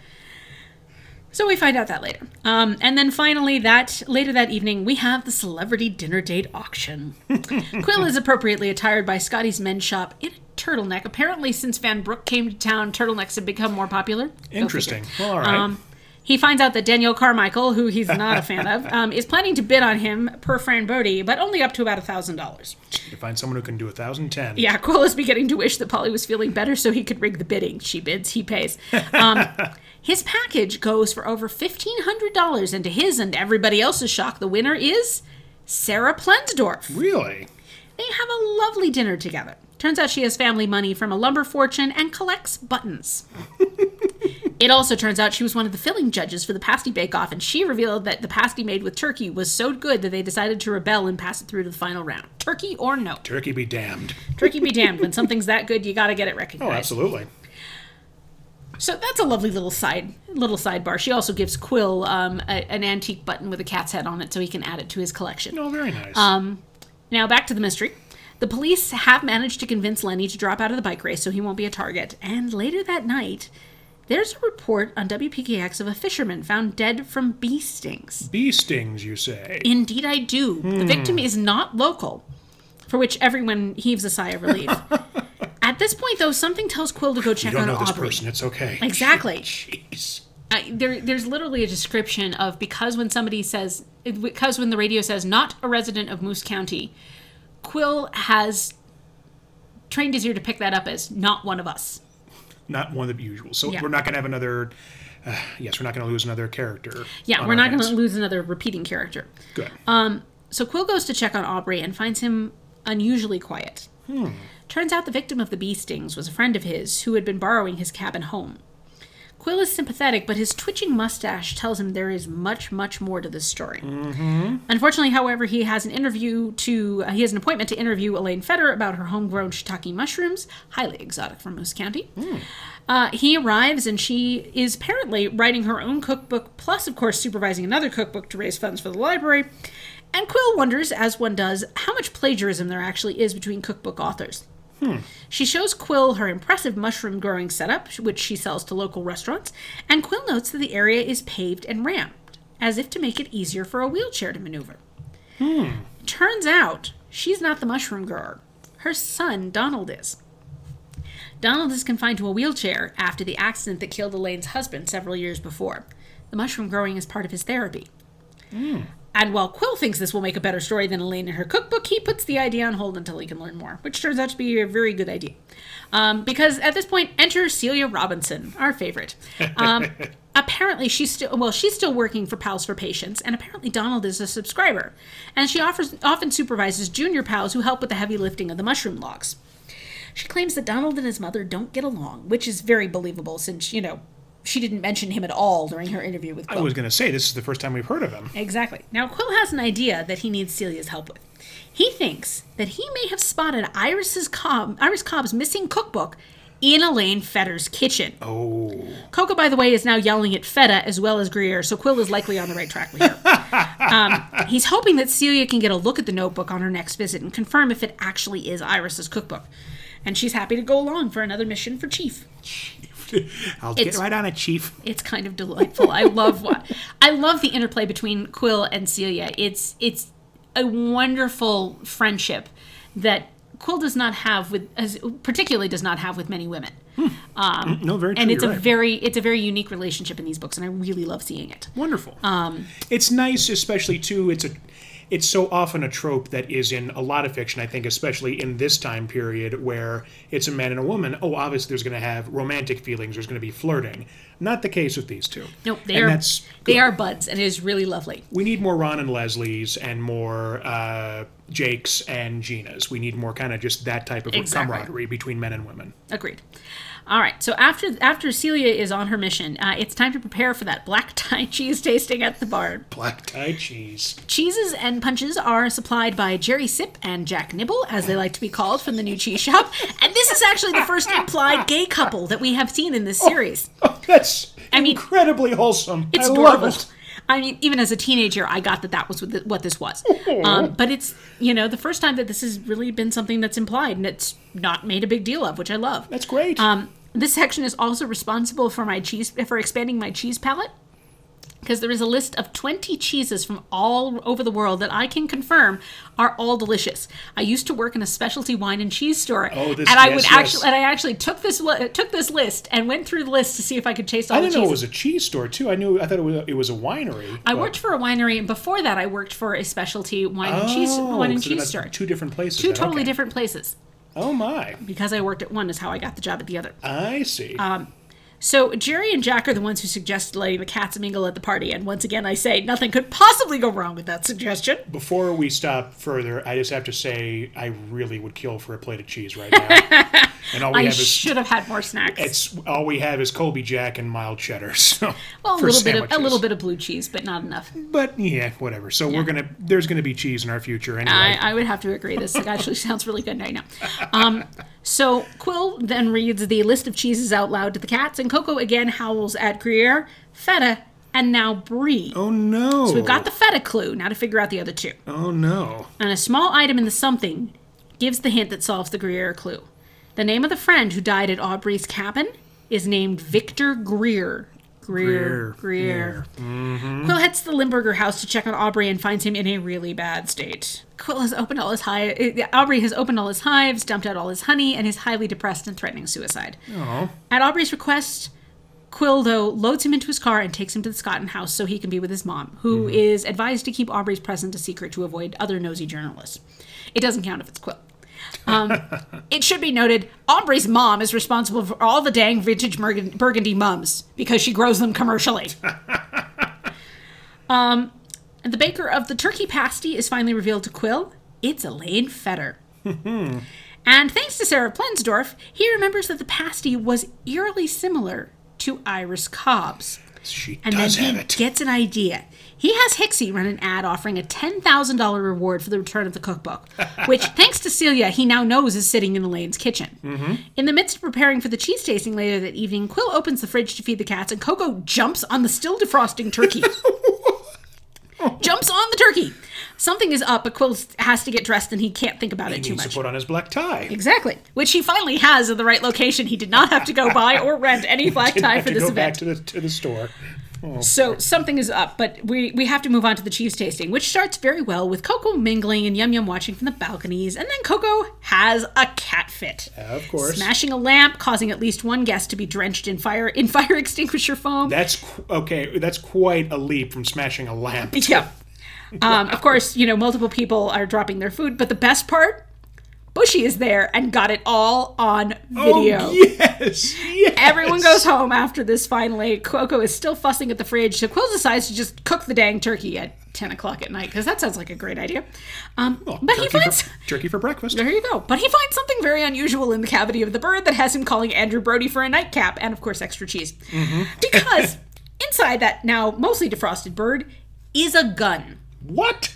So we find out that later. Um, and then finally, that later that evening, we have the celebrity dinner date auction. Qwill is appropriately attired by Scotty's men's shop in a turtleneck. Apparently, since Van Brook came to town, turtlenecks have become more popular. Go figure. Interesting. All right. Um, he finds out that Danielle Carmichael, who he's not a fan of, um, is planning to bid on him per Fran Brodie, but only up to about a thousand dollars. you find someone who can do a thousand ten. Yeah, Qwill is beginning to wish that Polly was feeling better so he could rig the bidding. She bids, he pays. Um, his package goes for over $1,500, and to his and everybody else's shock, the winner is Sarah Plensdorf. Really? They have a lovely dinner together. Turns out she has family money from a lumber fortune and collects buttons. it also turns out she was one of the filling judges for the pasty bake off, and she revealed that the pasty made with turkey was so good that they decided to rebel and pass it through to the final round. Turkey or no? Turkey be damned. Turkey be damned. When something's that good, you got to get it recognized. Oh, absolutely. So that's a lovely little side little sidebar. She also gives Qwill um, a, an antique button with a cat's head on it, so he can add it to his collection. Oh, very nice. Um, now back to the mystery. The police have managed to convince Lenny to drop out of the bike race so he won't be a target. And later that night, there's a report on WPKX of a fisherman found dead from bee stings. Bee stings, you say? Indeed, I do. The victim is not local, for which everyone heaves a sigh of relief. At this point, though, something tells Qwill to go check You don't on know this person. It's okay. Exactly. Jeez. I, there, there's literally a description of because when somebody says because when the radio says not a resident of Moose County, Qwill has trained his ear to pick that up as not one of us. Not one of the usual. So Yeah. we're not going to have another. Uh, yes, we're not going to lose another character. Yeah, we're not going to lose another repeating character. Good. Um, so Qwill goes to check on Aubrey and finds him unusually quiet. Turns out the victim of the bee stings was a friend of his who had been borrowing his cabin home. Qwill is sympathetic, but his twitching mustache tells him there is much, much more to this story. Unfortunately, however, he has an interview to uh, he has an appointment to interview Elaine Fetter about her homegrown shiitake mushrooms, highly exotic from Moose County. Uh, he arrives and she is apparently writing her own cookbook, plus, of course, supervising another cookbook to raise funds for the library. And Qwill wonders, as one does, how much plagiarism there actually is between cookbook authors. She shows Qwill her impressive mushroom growing setup, which she sells to local restaurants, and Qwill notes that the area is paved and ramped, as if to make it easier for a wheelchair to maneuver. Turns out she's not the mushroom grower. Her son, Donald, is. Donald is confined to a wheelchair after the accident that killed Elaine's husband several years before. The mushroom growing is part of his therapy. And while Qwill thinks this will make a better story than Elaine in her cookbook, he puts the idea on hold until he can learn more, which turns out to be a very good idea. Um, because at this point, enter Celia Robinson, our favorite. Um, apparently, she's still well, she's still working for Pals for Patients, and apparently Donald is a subscriber, and she offers often supervises junior pals who help with the heavy lifting of the mushroom logs. She claims that Donald and his mother don't get along, which is very believable since you know she didn't mention him at all during her interview with I was going to say this is the first time we've heard of him. Exactly. Now, Qwill has an idea that he needs Celia's help with. He thinks that he may have spotted Iris's Cobb, Iris Cobb's missing cookbook in Elaine Fetter's kitchen. Oh, Koko, by the way, is now yelling at Feta as well as Greer, so Qwill is likely on the right track with her. um, he's hoping that Celia can get a look at the notebook on her next visit and confirm if it actually is Iris's cookbook. And she's happy to go along for another mission for Chief. I'll It's- get right on it, Chief. it's kind of delightful. I love what I love the interplay between Qwill and Celia. It's it's a wonderful friendship that Qwill does not have with as particularly does not have with many women. Hmm. Um, mm, no, very true. And it's a right. very it's a very unique relationship in these books and I really love seeing it. Wonderful. Um, it's nice, especially too. It's a, it's so often a trope that is in a lot of fiction. I think, especially in this time period where it's a man and a woman. Oh, obviously, there's going to have romantic feelings. There's going to be flirting. Not the case with these two. Nope, they and are that's they are buds and it is really lovely. We need more Ron and Leslie's and more uh, Jake's and Gina's. We need more kind of just that type of Exactly. camaraderie between men and women. Agreed. All right. So after after Celia is on her mission, uh, it's time to prepare for that black tie cheese tasting at the barn. Black tie cheese. Cheeses and punches are supplied by Jerry Sip and Jack Nibble, as they like to be called from the new cheese shop. And this is actually the first implied gay couple that we have seen in this series. Oh, that's mean, incredibly wholesome. It's I adorable. love it. I mean, even as a teenager, I got that that was what, th- what this was. Um, but it's, you know, the first time that this has really been something that's implied and it's not made a big deal of, which I love. That's great. Um, this section is also responsible for my cheese for expanding my cheese palette because there is a list of 20 cheeses from all over the world that I can confirm are all delicious. I used to work in a specialty wine and cheese store, Oh, this- and I yes, would yes. actually and I actually took this took this list and went through the list to see if I could taste all I didn't know it was a cheese store too. I knew I thought it was it was a winery. I but- worked for a winery, and before that, I worked for a specialty wine and cheese Oh, wine and so cheese store. Two different places. Two then. totally Okay. different places. Oh my! Because I worked at one is how I got the job at the other. I see. Um, So Jerry and Jack are the ones who suggested letting the cats mingle at the party, and once again I say nothing could possibly go wrong with that suggestion. Before we stop further, I just have to say I really would kill for a plate of cheese right now. and all we I have is should have had more snacks. it's all we have is Colby Jack and mild cheddar. So well, a little bit of a little bit of blue cheese, but not enough. But yeah, whatever. So we're gonna there's gonna be cheese in our future anyway. I, I would have to agree. This actually sounds really good right now. Um, so Qwill then reads the list of cheeses out loud to the cats, and Koko again howls at Gruyere, Feta, and now Brie. oh no! So we've got the Feta clue. Now to figure out the other two. oh no! And a small item in the something gives the hint that solves the Gruyere clue. The name of the friend who died at Aubrey's cabin is named Victor Greer. Greer. Greer. Greer. Mm-hmm. Qwill heads to the Limburger house to check on Aubrey and finds him in a really bad state. Qwill has opened all his hive. Uh, Aubrey has opened all his hives, dumped out all his honey, and is highly depressed and threatening suicide. Oh, At Aubrey's request, Qwill, though, loads him into his car and takes him to the Scotten house so he can be with his mom, who mm-hmm. is advised to keep Aubrey's presence a secret to avoid other nosy journalists. It doesn't count if it's Qwill. Um, it should be noted, Aubrey's mom is responsible for all the dang vintage Burgun- burgundy mums because she grows them commercially. um, the baker of the turkey pasty is finally revealed to Qwill. It's Elaine Fetter. And thanks to Sarah Plensdorf, he remembers that the pasty was eerily similar to Iris Cobb's. she And does then have he it. gets an idea. He has Hixie run an ad offering a $10,000 reward for the return of the cookbook, which, thanks to Celia, he now knows is sitting in Elaine's kitchen. Mm-hmm. In the midst of preparing for the cheese tasting later that evening, Qwill opens the fridge to feed the cats, and Koko jumps on the still defrosting turkey. jumps on the turkey. Something is up, but Qwill has to get dressed, and he can't think about it he too needs much. to put on his black tie. Exactly, which he finally has in the right location. He did not have to go buy or rent any black tie for this event. back to the to the store. So something is up, but we we have to move on to the cheese tasting, which starts very well with Koko mingling and Yum Yum watching from the balconies, and then Koko has a cat fit, Of course. smashing a lamp, causing at least one guest to be drenched in fire in fire extinguisher foam. That's qu- okay. That's quite a leap from smashing a lamp. yeah. Um, of course, you know multiple people are dropping their food, but the best part, Bushy is there and got it all on video. Oh, yes, yes. Everyone goes home after this finally. Koko is still fussing at the fridge, so Qwill decides to just cook the dang turkey at 10 o'clock at night, because that sounds like a great idea. Um, but he finds. for, turkey for breakfast. There you go. But he finds something very unusual in the cavity of the bird that has him calling Andrew Brodie for a nightcap and, of course, extra cheese. Because inside that now mostly defrosted bird is a gun What?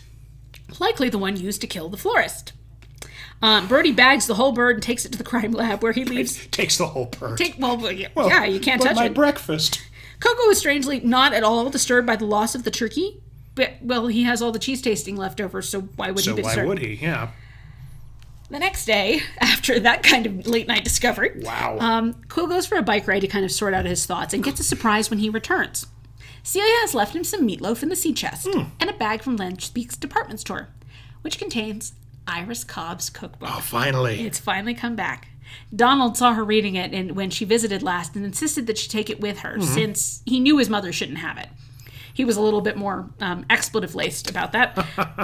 likely the one used to kill the florist. Um, Brodie bags the whole bird and takes it to the crime lab where he leaves. Takes the whole bird. Take, well, yeah, Well, yeah, you can't touch my it. My breakfast. Koko is strangely not at all disturbed by the loss of the turkey. But, well, he has all the cheese tasting left over, so why would So he be why disturbed? would he? Yeah. The next day, after that kind of late night discovery, Wow. um, Qwill goes for a bike ride to kind of sort out his thoughts and gets a surprise when he returns. Celia has left him some meatloaf in the sea chest Hmm. and a bag from Lanspeak's department store, which contains Iris Cobb's cookbook. oh, finally. It's finally come back. Donald saw her reading it and when she visited last and insisted that she take it with her mm-hmm. since he knew his mother shouldn't have it. He was a little bit more um, expletive laced about that,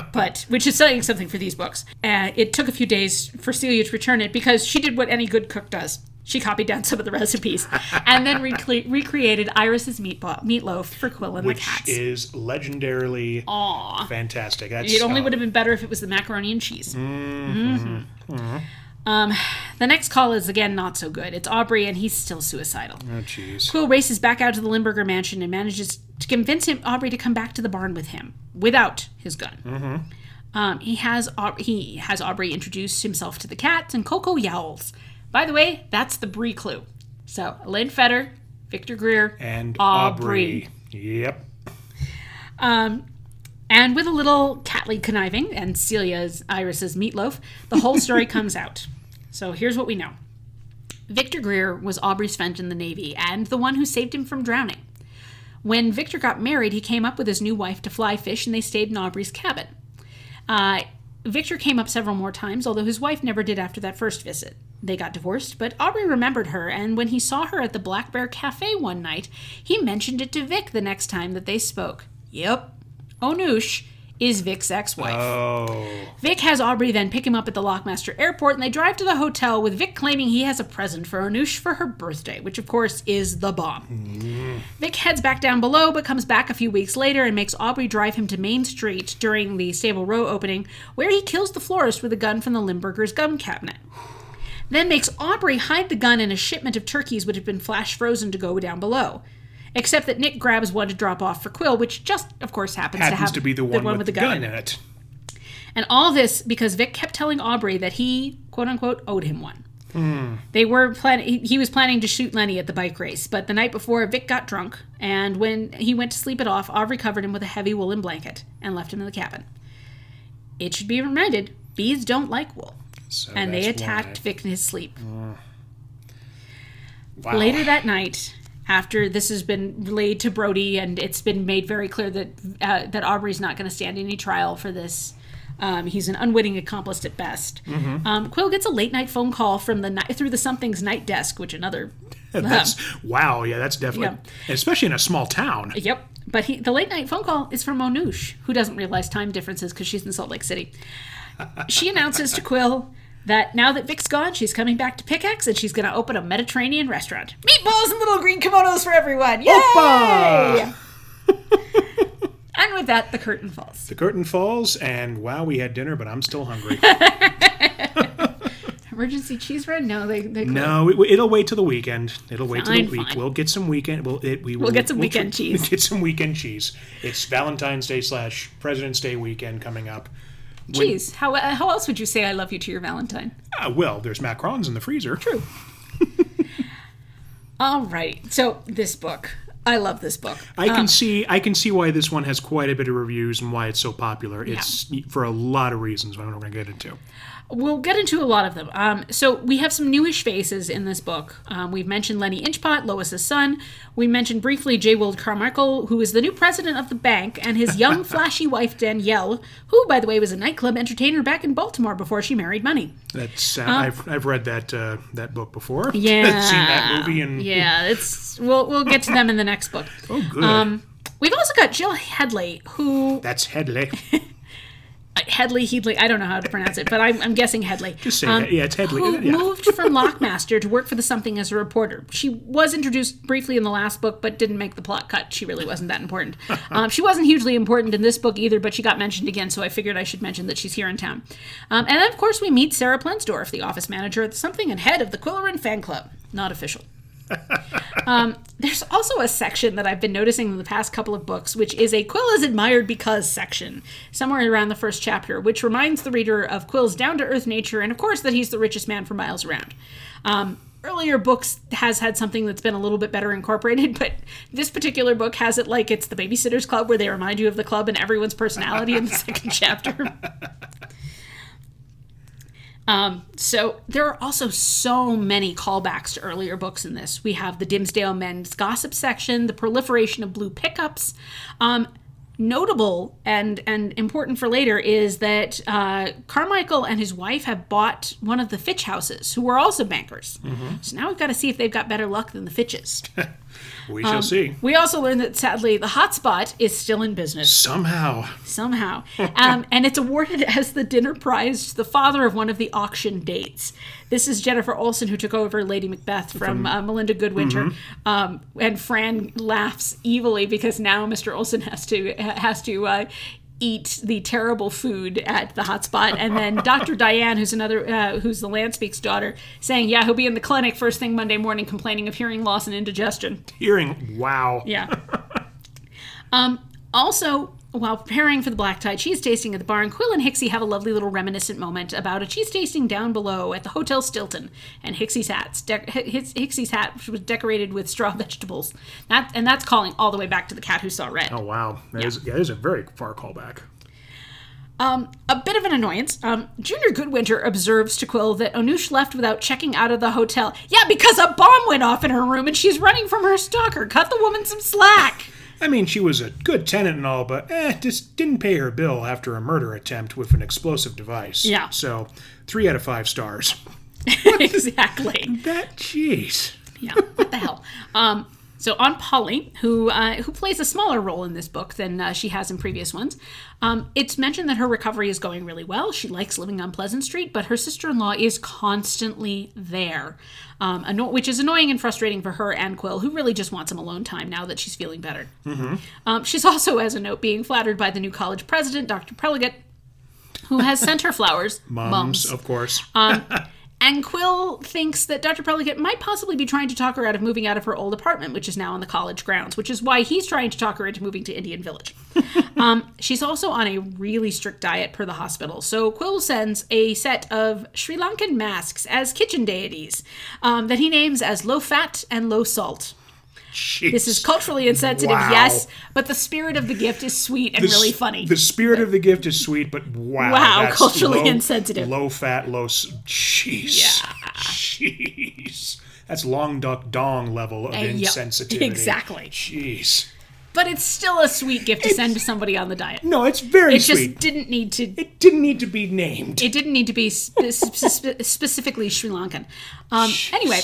but which is saying something for these books. Uh, it took a few days for Celia to return it because she did what any good cook does. She copied down some of the recipes and then recre- recreated Iris's meatball, meatloaf for Qwill and Which the cats. is legendarily Aw. fantastic. That's, It only uh, would have been better if it was the macaroni and cheese. Mhm. Um, the next call is again not so good. It's Aubrey, and he's still suicidal. Oh, jeez. Qwill races back out to the Limburger mansion and manages to convince him Aubrey to come back to the barn with him without his gun. Um, he has he has Aubrey introduce himself to the cats, and Koko yowls. By the way, that's the Brie clue. So Lynn Fetter, Victor Greer, And Aubrey. Aubrey. Yep. Um, and with a little catly conniving and Celia's Iris's meatloaf, the whole story comes out. So here's what we know. Victor Greer was Aubrey's friend in the Navy and the one who saved him from drowning. When Victor got married, he came up with his new wife to fly fish and they stayed in Aubrey's cabin. Uh, Victor came up several more times, although his wife never did after that first visit. They got divorced, but Aubrey remembered her, and when he saw her at the Black Bear Cafe one night, he mentioned it to Vic the next time that they spoke. Yep. Oh, noosh. Is Vic's ex-wife. Oh. Vic has Aubrey then pick him up at the Lockmaster Airport, and they drive to the hotel with Vic claiming he has a present for Onoosh for her birthday, which of course is the bomb. Mm. Vic heads back down below, but comes back a few weeks later and makes Aubrey drive him to Main Street during the Stable Row opening, where he kills the florist with a gun from the Limburger's gun cabinet. Then makes Aubrey hide the gun in a shipment of turkeys which had been flash frozen to go down below. Except that Nick grabs one to drop off for Qwill, which just, of course, happens, to have to be the one, with, the gun, in it. and all this because Vic kept telling Aubrey that he, quote unquote, owed him one. Hmm. They were planning. He, was planning to shoot Lenny at the bike race, but the night before, Vic got drunk, and when he went to sleep it off, Aubrey covered him with a heavy woolen blanket and left him in the cabin. It should be reminded, bees don't like wool, So and they attacked why. Vic in his sleep. Hmm. Wow. Later that night, after this has been relayed to Brodie, and it's been made very clear that uh, that Aubrey's not going to stand any trial for this. Um, he's an unwitting accomplice at best. Mm-hmm. Um, Qwill gets a late night phone call from the ni- through the something's night desk, which another. That's wow. Yeah, that's definitely, especially in a small town. Yep. But he, the late night phone call is from Onoosh, who doesn't realize time differences because she's in Salt Lake City. She announces to Qwill that now that Vic's gone, she's coming back to Pickaxe and she's going to open a Mediterranean restaurant. Meatballs and little green kimonos for everyone! Yay! And with that, the curtain falls. The curtain falls, and wow, we had dinner, but I'm still hungry. Emergency cheese run? No, they they no, it, it'll wait till the weekend. It'll wait till the week. fine. We'll get some weekend. We'll it, we will get some weekend tr- cheese. Get some weekend cheese. It's Valentine's Day slash President's Day weekend coming up. Cheese. How uh, how else would you say I love you to your Valentine? Ah, well, there's macarons in the freezer. True. All right. So this book, I love this book. I can see I can see why this one has quite a bit of reviews and why it's so popular. It's for a lot of reasons. I don't know what we're gonna get into. We'll get into a lot of them. Um, so we have some newish faces in this book. Um, we've mentioned Lenny Inchpot, Lois's son. We mentioned briefly J. Will Carmichael, who is the new president of the bank, and his young, flashy wife Danielle, who, by the way, was a nightclub entertainer back in Baltimore before she married Money. That's uh, I've I've read that uh, that book before. Yeah, seen that movie and yeah, it's we'll we'll get to them in the next book. oh good. Um, we've also got Jill Headley, who That's Headley. Headley Headley. I don't know how to pronounce it, but I'm, I'm guessing Headley. Just say that. Yeah, it's Headley. Who Yeah. moved from Lockmaster to work for the Something as a reporter. She was introduced briefly in the last book, but didn't make the plot cut. She really wasn't that important. um, she wasn't hugely important in this book either, but she got mentioned again, so I figured I should mention that she's here in town. Um, and then, of course, we meet Sarah Plensdorf, the office manager at the Something and head of the Qwilleran fan club. Not official. Um, there's also a section that I've been noticing in the past couple of books, which is a Qwill is admired because section, somewhere around the first chapter, which reminds the reader of Qwill's down to earth nature and, of course, that he's the richest man for miles around. Um, earlier books has had something that's been a little bit better incorporated, but this particular book has it like it's the Babysitters Club, where they remind you of the club and everyone's personality in the second chapter. Um, so there are also so many callbacks to earlier books in this. We have the Dimsdale Men's Gossip section, the proliferation of blue pickups. Um, notable and and important for later is that uh, Carmichael and his wife have bought one of the Fitch houses, who were also bankers. So now we've got to see if they've got better luck than the Fitches. We shall see. we also learned that sadly the hotspot is still in business Somehow. somehow. Um, and it's awarded as the dinner prize to the father of one of the auction dates. This is Jennifer Olson, who took over Lady Macbeth from, uh, Melinda Goodwinter. Um, and Fran laughs evilly because now Mr. Olson has to has to uh, eat the terrible food at the hotspot. And then Dr. Diane, who's another uh, who's the Lanspeak's daughter, saying, "Yeah, he'll be in the clinic first thing Monday morning, complaining of hearing loss and indigestion." Hearing wow. Yeah. um, also, while preparing for the black tie cheese tasting at the barn, Qwill and Hixie have a lovely little reminiscent moment about a cheese tasting down below at the Hotel Stilton and Hixie's hats. De- Hix- Hixie's hat was decorated with straw vegetables. That and that's calling all the way back to the cat who saw red. Oh wow. That is yeah, that is a very far callback. Um, a bit of an annoyance. Um, Junior Goodwinter observes to Qwill that Onoosh left without checking out of the hotel. Yeah, because a bomb went off in her room and she's running from her stalker. Cut the woman some slack. I mean, she was a good tenant and all, but eh, just didn't pay her bill after a murder attempt with an explosive device. Yeah. So, three out of five stars. exactly. That, jeez. yeah what the hell um So on Polly, who uh, who plays a smaller role in this book than uh, she has in previous ones, um, it's mentioned that her recovery is going really well. She likes living on Pleasant Street, but her sister-in-law is constantly there, um, anno- which is annoying and frustrating for her and Qwill, who really just wants some alone time now that she's feeling better. Um, she's also, as a note, being flattered by the new college president, Dr. Prelligate, who has sent her flowers, Mums, of course. and Qwill thinks that Dr. Prelligate might possibly be trying to talk her out of moving out of her old apartment, which is now on the college grounds, which is why he's trying to talk her into moving to Indian Village. um, she's also on a really strict diet per the hospital. So Qwill sends a set of Sri Lankan masks as kitchen deities um, that he names as low fat and low salt. This is culturally insensitive, Wow. yes, but the spirit of the gift is sweet and really funny. The spirit of the gift is sweet, but wow, Wow, culturally low- insensitive. Low fat, low. Jeez, jeez, that's Long Duk Dong level of yeah, insensitivity. exactly. Jeez. but it's still a sweet gift to send to somebody on the diet. No, it's very sweet. It just didn't need to it didn't need to be named. it didn't need to be spe- spe- specifically Sri Lankan. Um, anyway,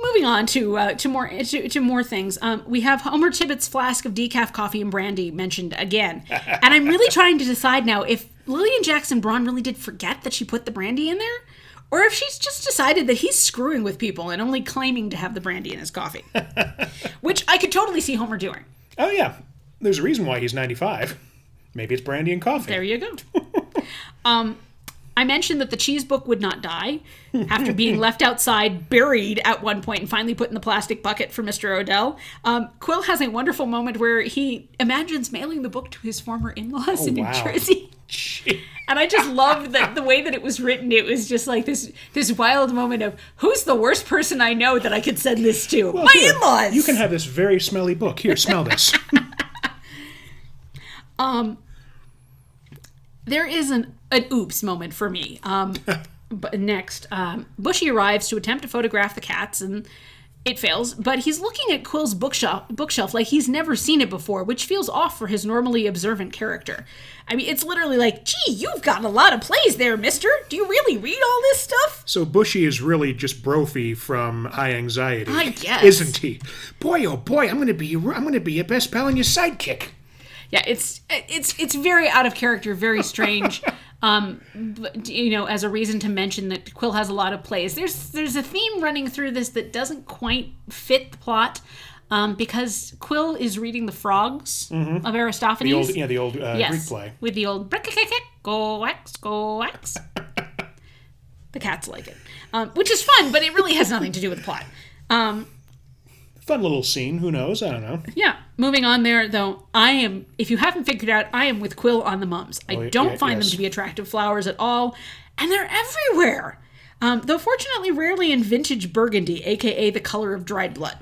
moving on to uh, to more to, to more things. Um, we have Homer Tibbitt's flask of decaf coffee and brandy mentioned again, and I'm really trying to decide now if Lillian Jackson Braun really did forget that she put the brandy in there. Or if she's just decided that he's screwing with people and only claiming to have the brandy in his coffee. Which I could totally see Homer doing. oh yeah, there's a reason why he's 95. Maybe it's brandy and coffee. There you go. um, I mentioned that the cheese book would not die after being left outside, buried at one point, and finally put in the plastic bucket for Mr. O'Dell. Um, Qwill has a wonderful moment where he imagines mailing the book to his former in laws in New wow. Jersey. And I just loved that the way that it was written. It was just like this this wild moment of who's the worst person I know that I could send this to? My in-laws. You can have this very smelly book. Here, smell this. um, there is an an oops moment for me. Um, but next, um, Bushy arrives to attempt to photograph the cats, and it fails. But he's looking at Qwill's bookshelf, bookshelf like he's never seen it before, which feels off for his normally observant character. I mean, it's literally like, "Gee, you've got a lot of plays there, Mister. Do you really read all this stuff?" So Bushy is really just Brophy from High Anxiety, I guess. isn't he? Boy, oh boy, I'm gonna be I'm gonna be your best pal and your sidekick. Yeah, it's it's it's very out of character, very strange. um, you know, as a reason to mention that Qwill has a lot of plays. There's there's a theme running through this that doesn't quite fit the plot. Um, because Qwill is reading the Frogs of Aristophanes. Mm-hmm. The old, yeah, the old uh, yes, Greek play. with the old go wax go wax. the cats like it, um, which is fun, but it really has nothing to do with the plot. Um, Fun little scene. Who knows? I don't know. yeah. Moving on there, though, I am, if you haven't figured out, I am with Qwill on the mums. I Oh, don't yeah, find yes. them to be attractive flowers at all, and they're everywhere. Um, though fortunately, rarely in vintage burgundy, aka the color of dried blood.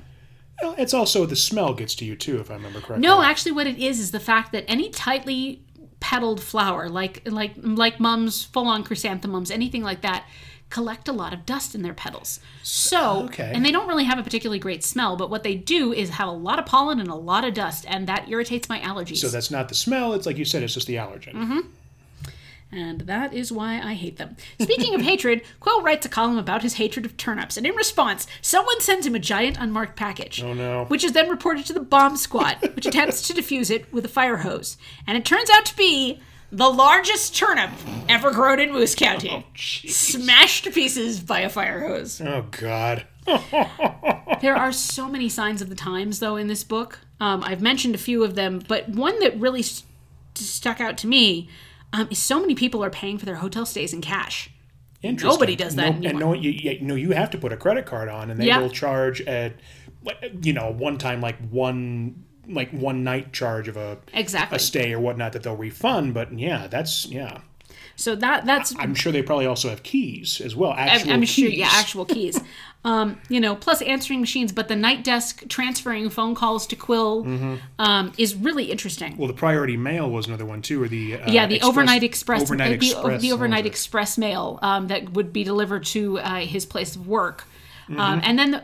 Well, it's also the smell gets to you too, if I remember correctly. No, actually, what it is is the fact that any tightly petaled flower, like like like mums, full on chrysanthemums, anything like that, collect a lot of dust in their petals. So, Okay. and they don't really have a particularly great smell, but what they do is have a lot of pollen and a lot of dust, and that irritates my allergies. So that's not the smell. It's like you said. It's just the allergen. Mm-hmm. and that is why I hate them. Speaking of hatred, Qwill writes a column about his hatred of turnips, and in response, someone sends him a giant unmarked package. Oh no. Which is then reported to the bomb squad, which attempts to defuse it with a fire hose. And it turns out to be the largest turnip ever grown in Moose County. smashed to pieces by a fire hose. Oh God. There are so many signs of the times, though, in this book. Um, I've mentioned a few of them, but one that really st- stuck out to me um, is so many people are paying for their hotel stays in cash. Interesting. Nobody does that No, anymore. and no, you, you know, you have to put a credit card on, and they Yeah. will charge at, you know, one time like one like one night charge of a Exactly. a stay or whatnot that they'll refund. But yeah, that's yeah. So that that's I'm sure they probably also have keys as well. Actual I'm sure, keys. yeah, actual keys. um, you know, plus answering machines, but the night desk transferring phone calls to Qwill Mm-hmm. um, is really interesting. Well, the priority mail was another one too, or the uh, yeah, the express- overnight express, overnight uh, the, express, the overnight express mail um, that would be delivered to uh, his place of work, Mm-hmm. um, and then the,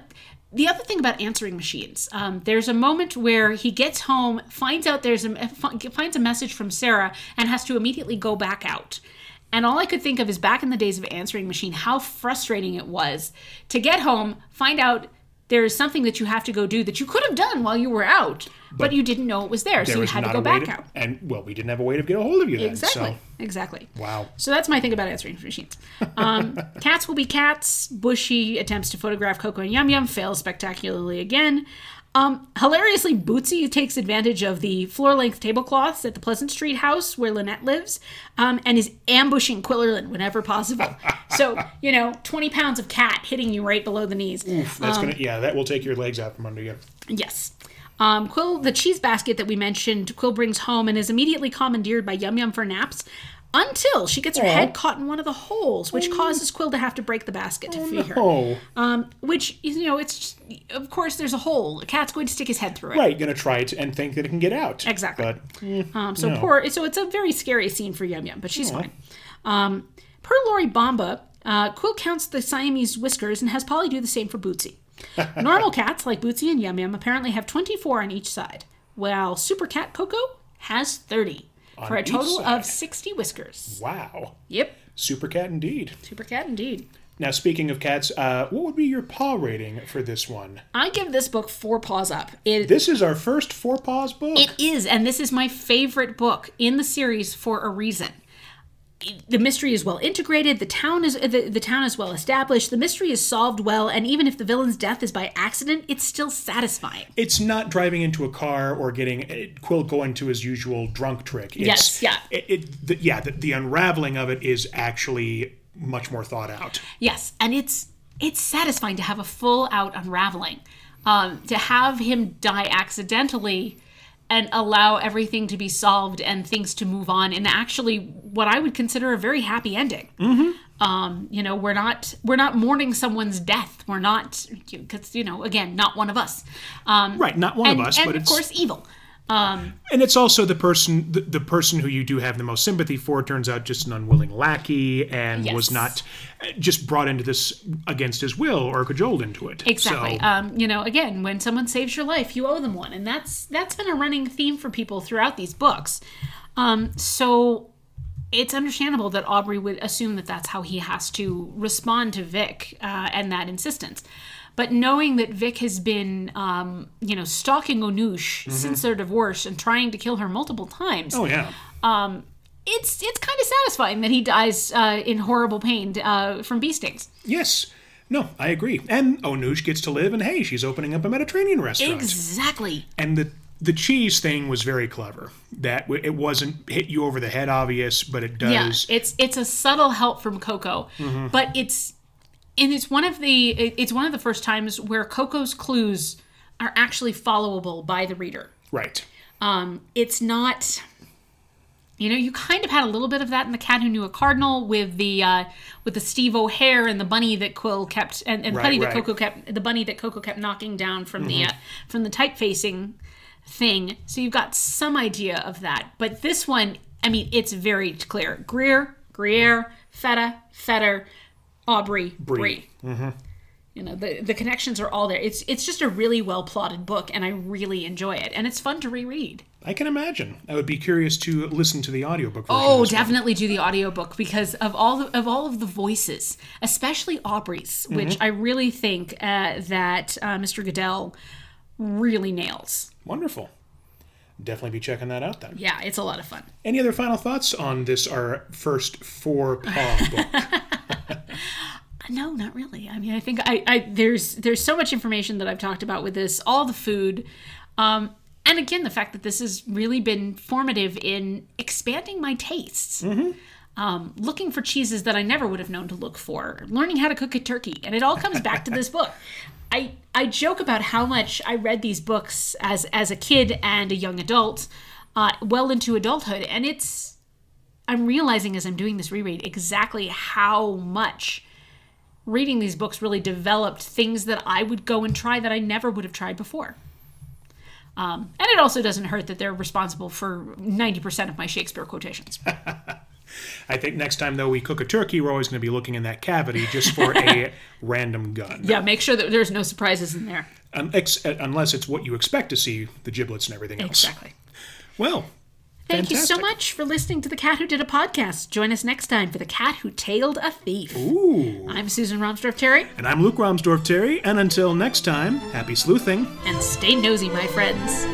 the other thing about answering machines, um, there's a moment where he gets home, finds out there's a finds a message from Sarah, and has to immediately go back out. And all I could think of is back in the days of answering machine, how frustrating it was to get home, find out there is something that you have to go do that you could have done while you were out, but, you didn't know it was there, so you had to go back to, out. and well, we didn't have a way to get a hold of you then. Exactly. So Exactly. wow. So that's my thing about answering machines. Um, cats will be cats. Bushy attempts to photograph Koko and Yum Yum, fails spectacularly again. Um, hilariously, Bootsy takes advantage of the floor length tablecloths at the Pleasant Street house where Lynette lives um, and is ambushing Qwilleran whenever possible. so, you know, 20 pounds of cat hitting you right below the knees. That's Um, gonna yeah, that will take your legs out from under you. Yes. Um, Qwill, the cheese basket that we mentioned, Qwill brings home and is immediately commandeered by Yum Yum for naps until she gets her head caught in one of the holes, which causes Qwill to have to break the basket to feed her. Oh, Um, which, you know, it's just, of course, there's a hole. A cat's going to stick his head through it. right. Gonna try it and think that it can get out. Exactly. But Um, so No. poor. So it's a very scary scene for Yum Yum, but she's fine. Um, per Lori Bamba, uh, Qwill counts the Siamese whiskers and has Polly do the same for Bootsy. Normal cats like Bootsy and Yum Yum apparently have 24 on each side, while Super Cat Koko has 30 for a total side. of 60 whiskers. wow, Yep, super cat indeed. Super Cat indeed. Now, speaking of cats, uh, what would be your paw rating for this one? I give this book four paws up. It This is our first Four Paws book. It is, and this is my favorite book in the series for a reason. The mystery is well integrated. The town is the, the town is well established. The mystery is solved well, and even if the villain's death is by accident, it's still satisfying. it's not driving into a car or getting uh, Qwill going to his usual drunk trick. It's, Yes, yeah. It, it the, yeah, the, the unraveling of it is actually much more thought out. Yes, and it's it's satisfying to have a full out unraveling. Um, to have him die accidentally and allow everything to be solved and things to move on in actually what I would consider a very happy ending. Mm-hmm. Um, you know, we're not we're not mourning someone's death. We're not because you know again not one of us. Um, Right, not one and, of us, and but of course evil. Um, and it's also the person the, the person who you do have the most sympathy for turns out just an unwilling lackey and Yes. was not uh, just brought into this against his will or cajoled into it. Exactly. So, Um, you know, again, when someone saves your life, you owe them one, and that's that's been a running theme for people throughout these books. Um, so it's understandable that Aubrey would assume that that's how he has to respond to Vic uh, and that insistence. But knowing that Vic has been, um, you know, stalking Onoosh since their divorce and trying to kill her multiple times, oh yeah. it's it's kind of satisfying that he dies uh, in horrible pain uh, from bee stings. Yes. No, I agree. And Onoosh gets to live, and hey, she's opening up a Mediterranean restaurant. Exactly. and the the cheese thing was very clever. That it wasn't hit you over the head obvious, but it does. Yeah, it's it's a subtle help from Koko, but it's and it's one of the it's one of the first times where Koko's clues are actually followable by the reader. right. Um, it's not. You know, you kind of had a little bit of that in the Cat Who Knew a Cardinal with the uh, with the Steve O'Hare and the bunny that Qwill kept and, and Right, bunny that right. Mm-hmm. Koko kept the bunny that Koko kept knocking down from the uh, from the type facing thing. So you've got some idea of that, but this one, I mean, it's very clear: Greer, Greer, Feta, Fetter, Aubrey, Brie. Mm-hmm. You know, the the connections are all there. It's it's just a really well plotted book, and I really enjoy it, and it's fun to reread. I can imagine. I would be curious to listen to the audiobook version. Oh, this one. definitely do the audiobook because of all the, of all of the voices, especially Aubrey's, Mm-hmm. which I really think uh, that uh, Mr. Guidall really nails. Wonderful. Definitely be checking that out then. Yeah, it's a lot of fun. Any other final thoughts on this, our first four paw book? No, not really. I mean, I think I, I there's there's so much information that I've talked about with this, all the food, um, and again the fact that this has really been formative in expanding my tastes. Um, looking for cheeses that I never would have known to look for, learning how to cook a turkey, and it all comes back to this book. I I joke about how much I read these books as as a kid and a young adult, uh, well into adulthood, and it's I'm realizing as I'm doing this reread exactly how much reading these books really developed things that I would go and try that I never would have tried before. Um, and it also doesn't hurt that they're responsible for 90% of my Shakespeare quotations. I think next time though we cook a turkey, we're always going to be looking in that cavity just for a random gun. yeah, make sure that there's no surprises in there. Un- ex- uh, unless it's what you expect to see, the giblets and everything else. Exactly. Well, Thank you so much for listening to The Cat Who Did a Podcast. Join us next time for The Cat Who Tailed a Thief. Ooh. I'm Susan Romsdorf Terry, And I'm Luke Romsdorf Terry, and until next time, happy sleuthing. and stay nosy, my friends.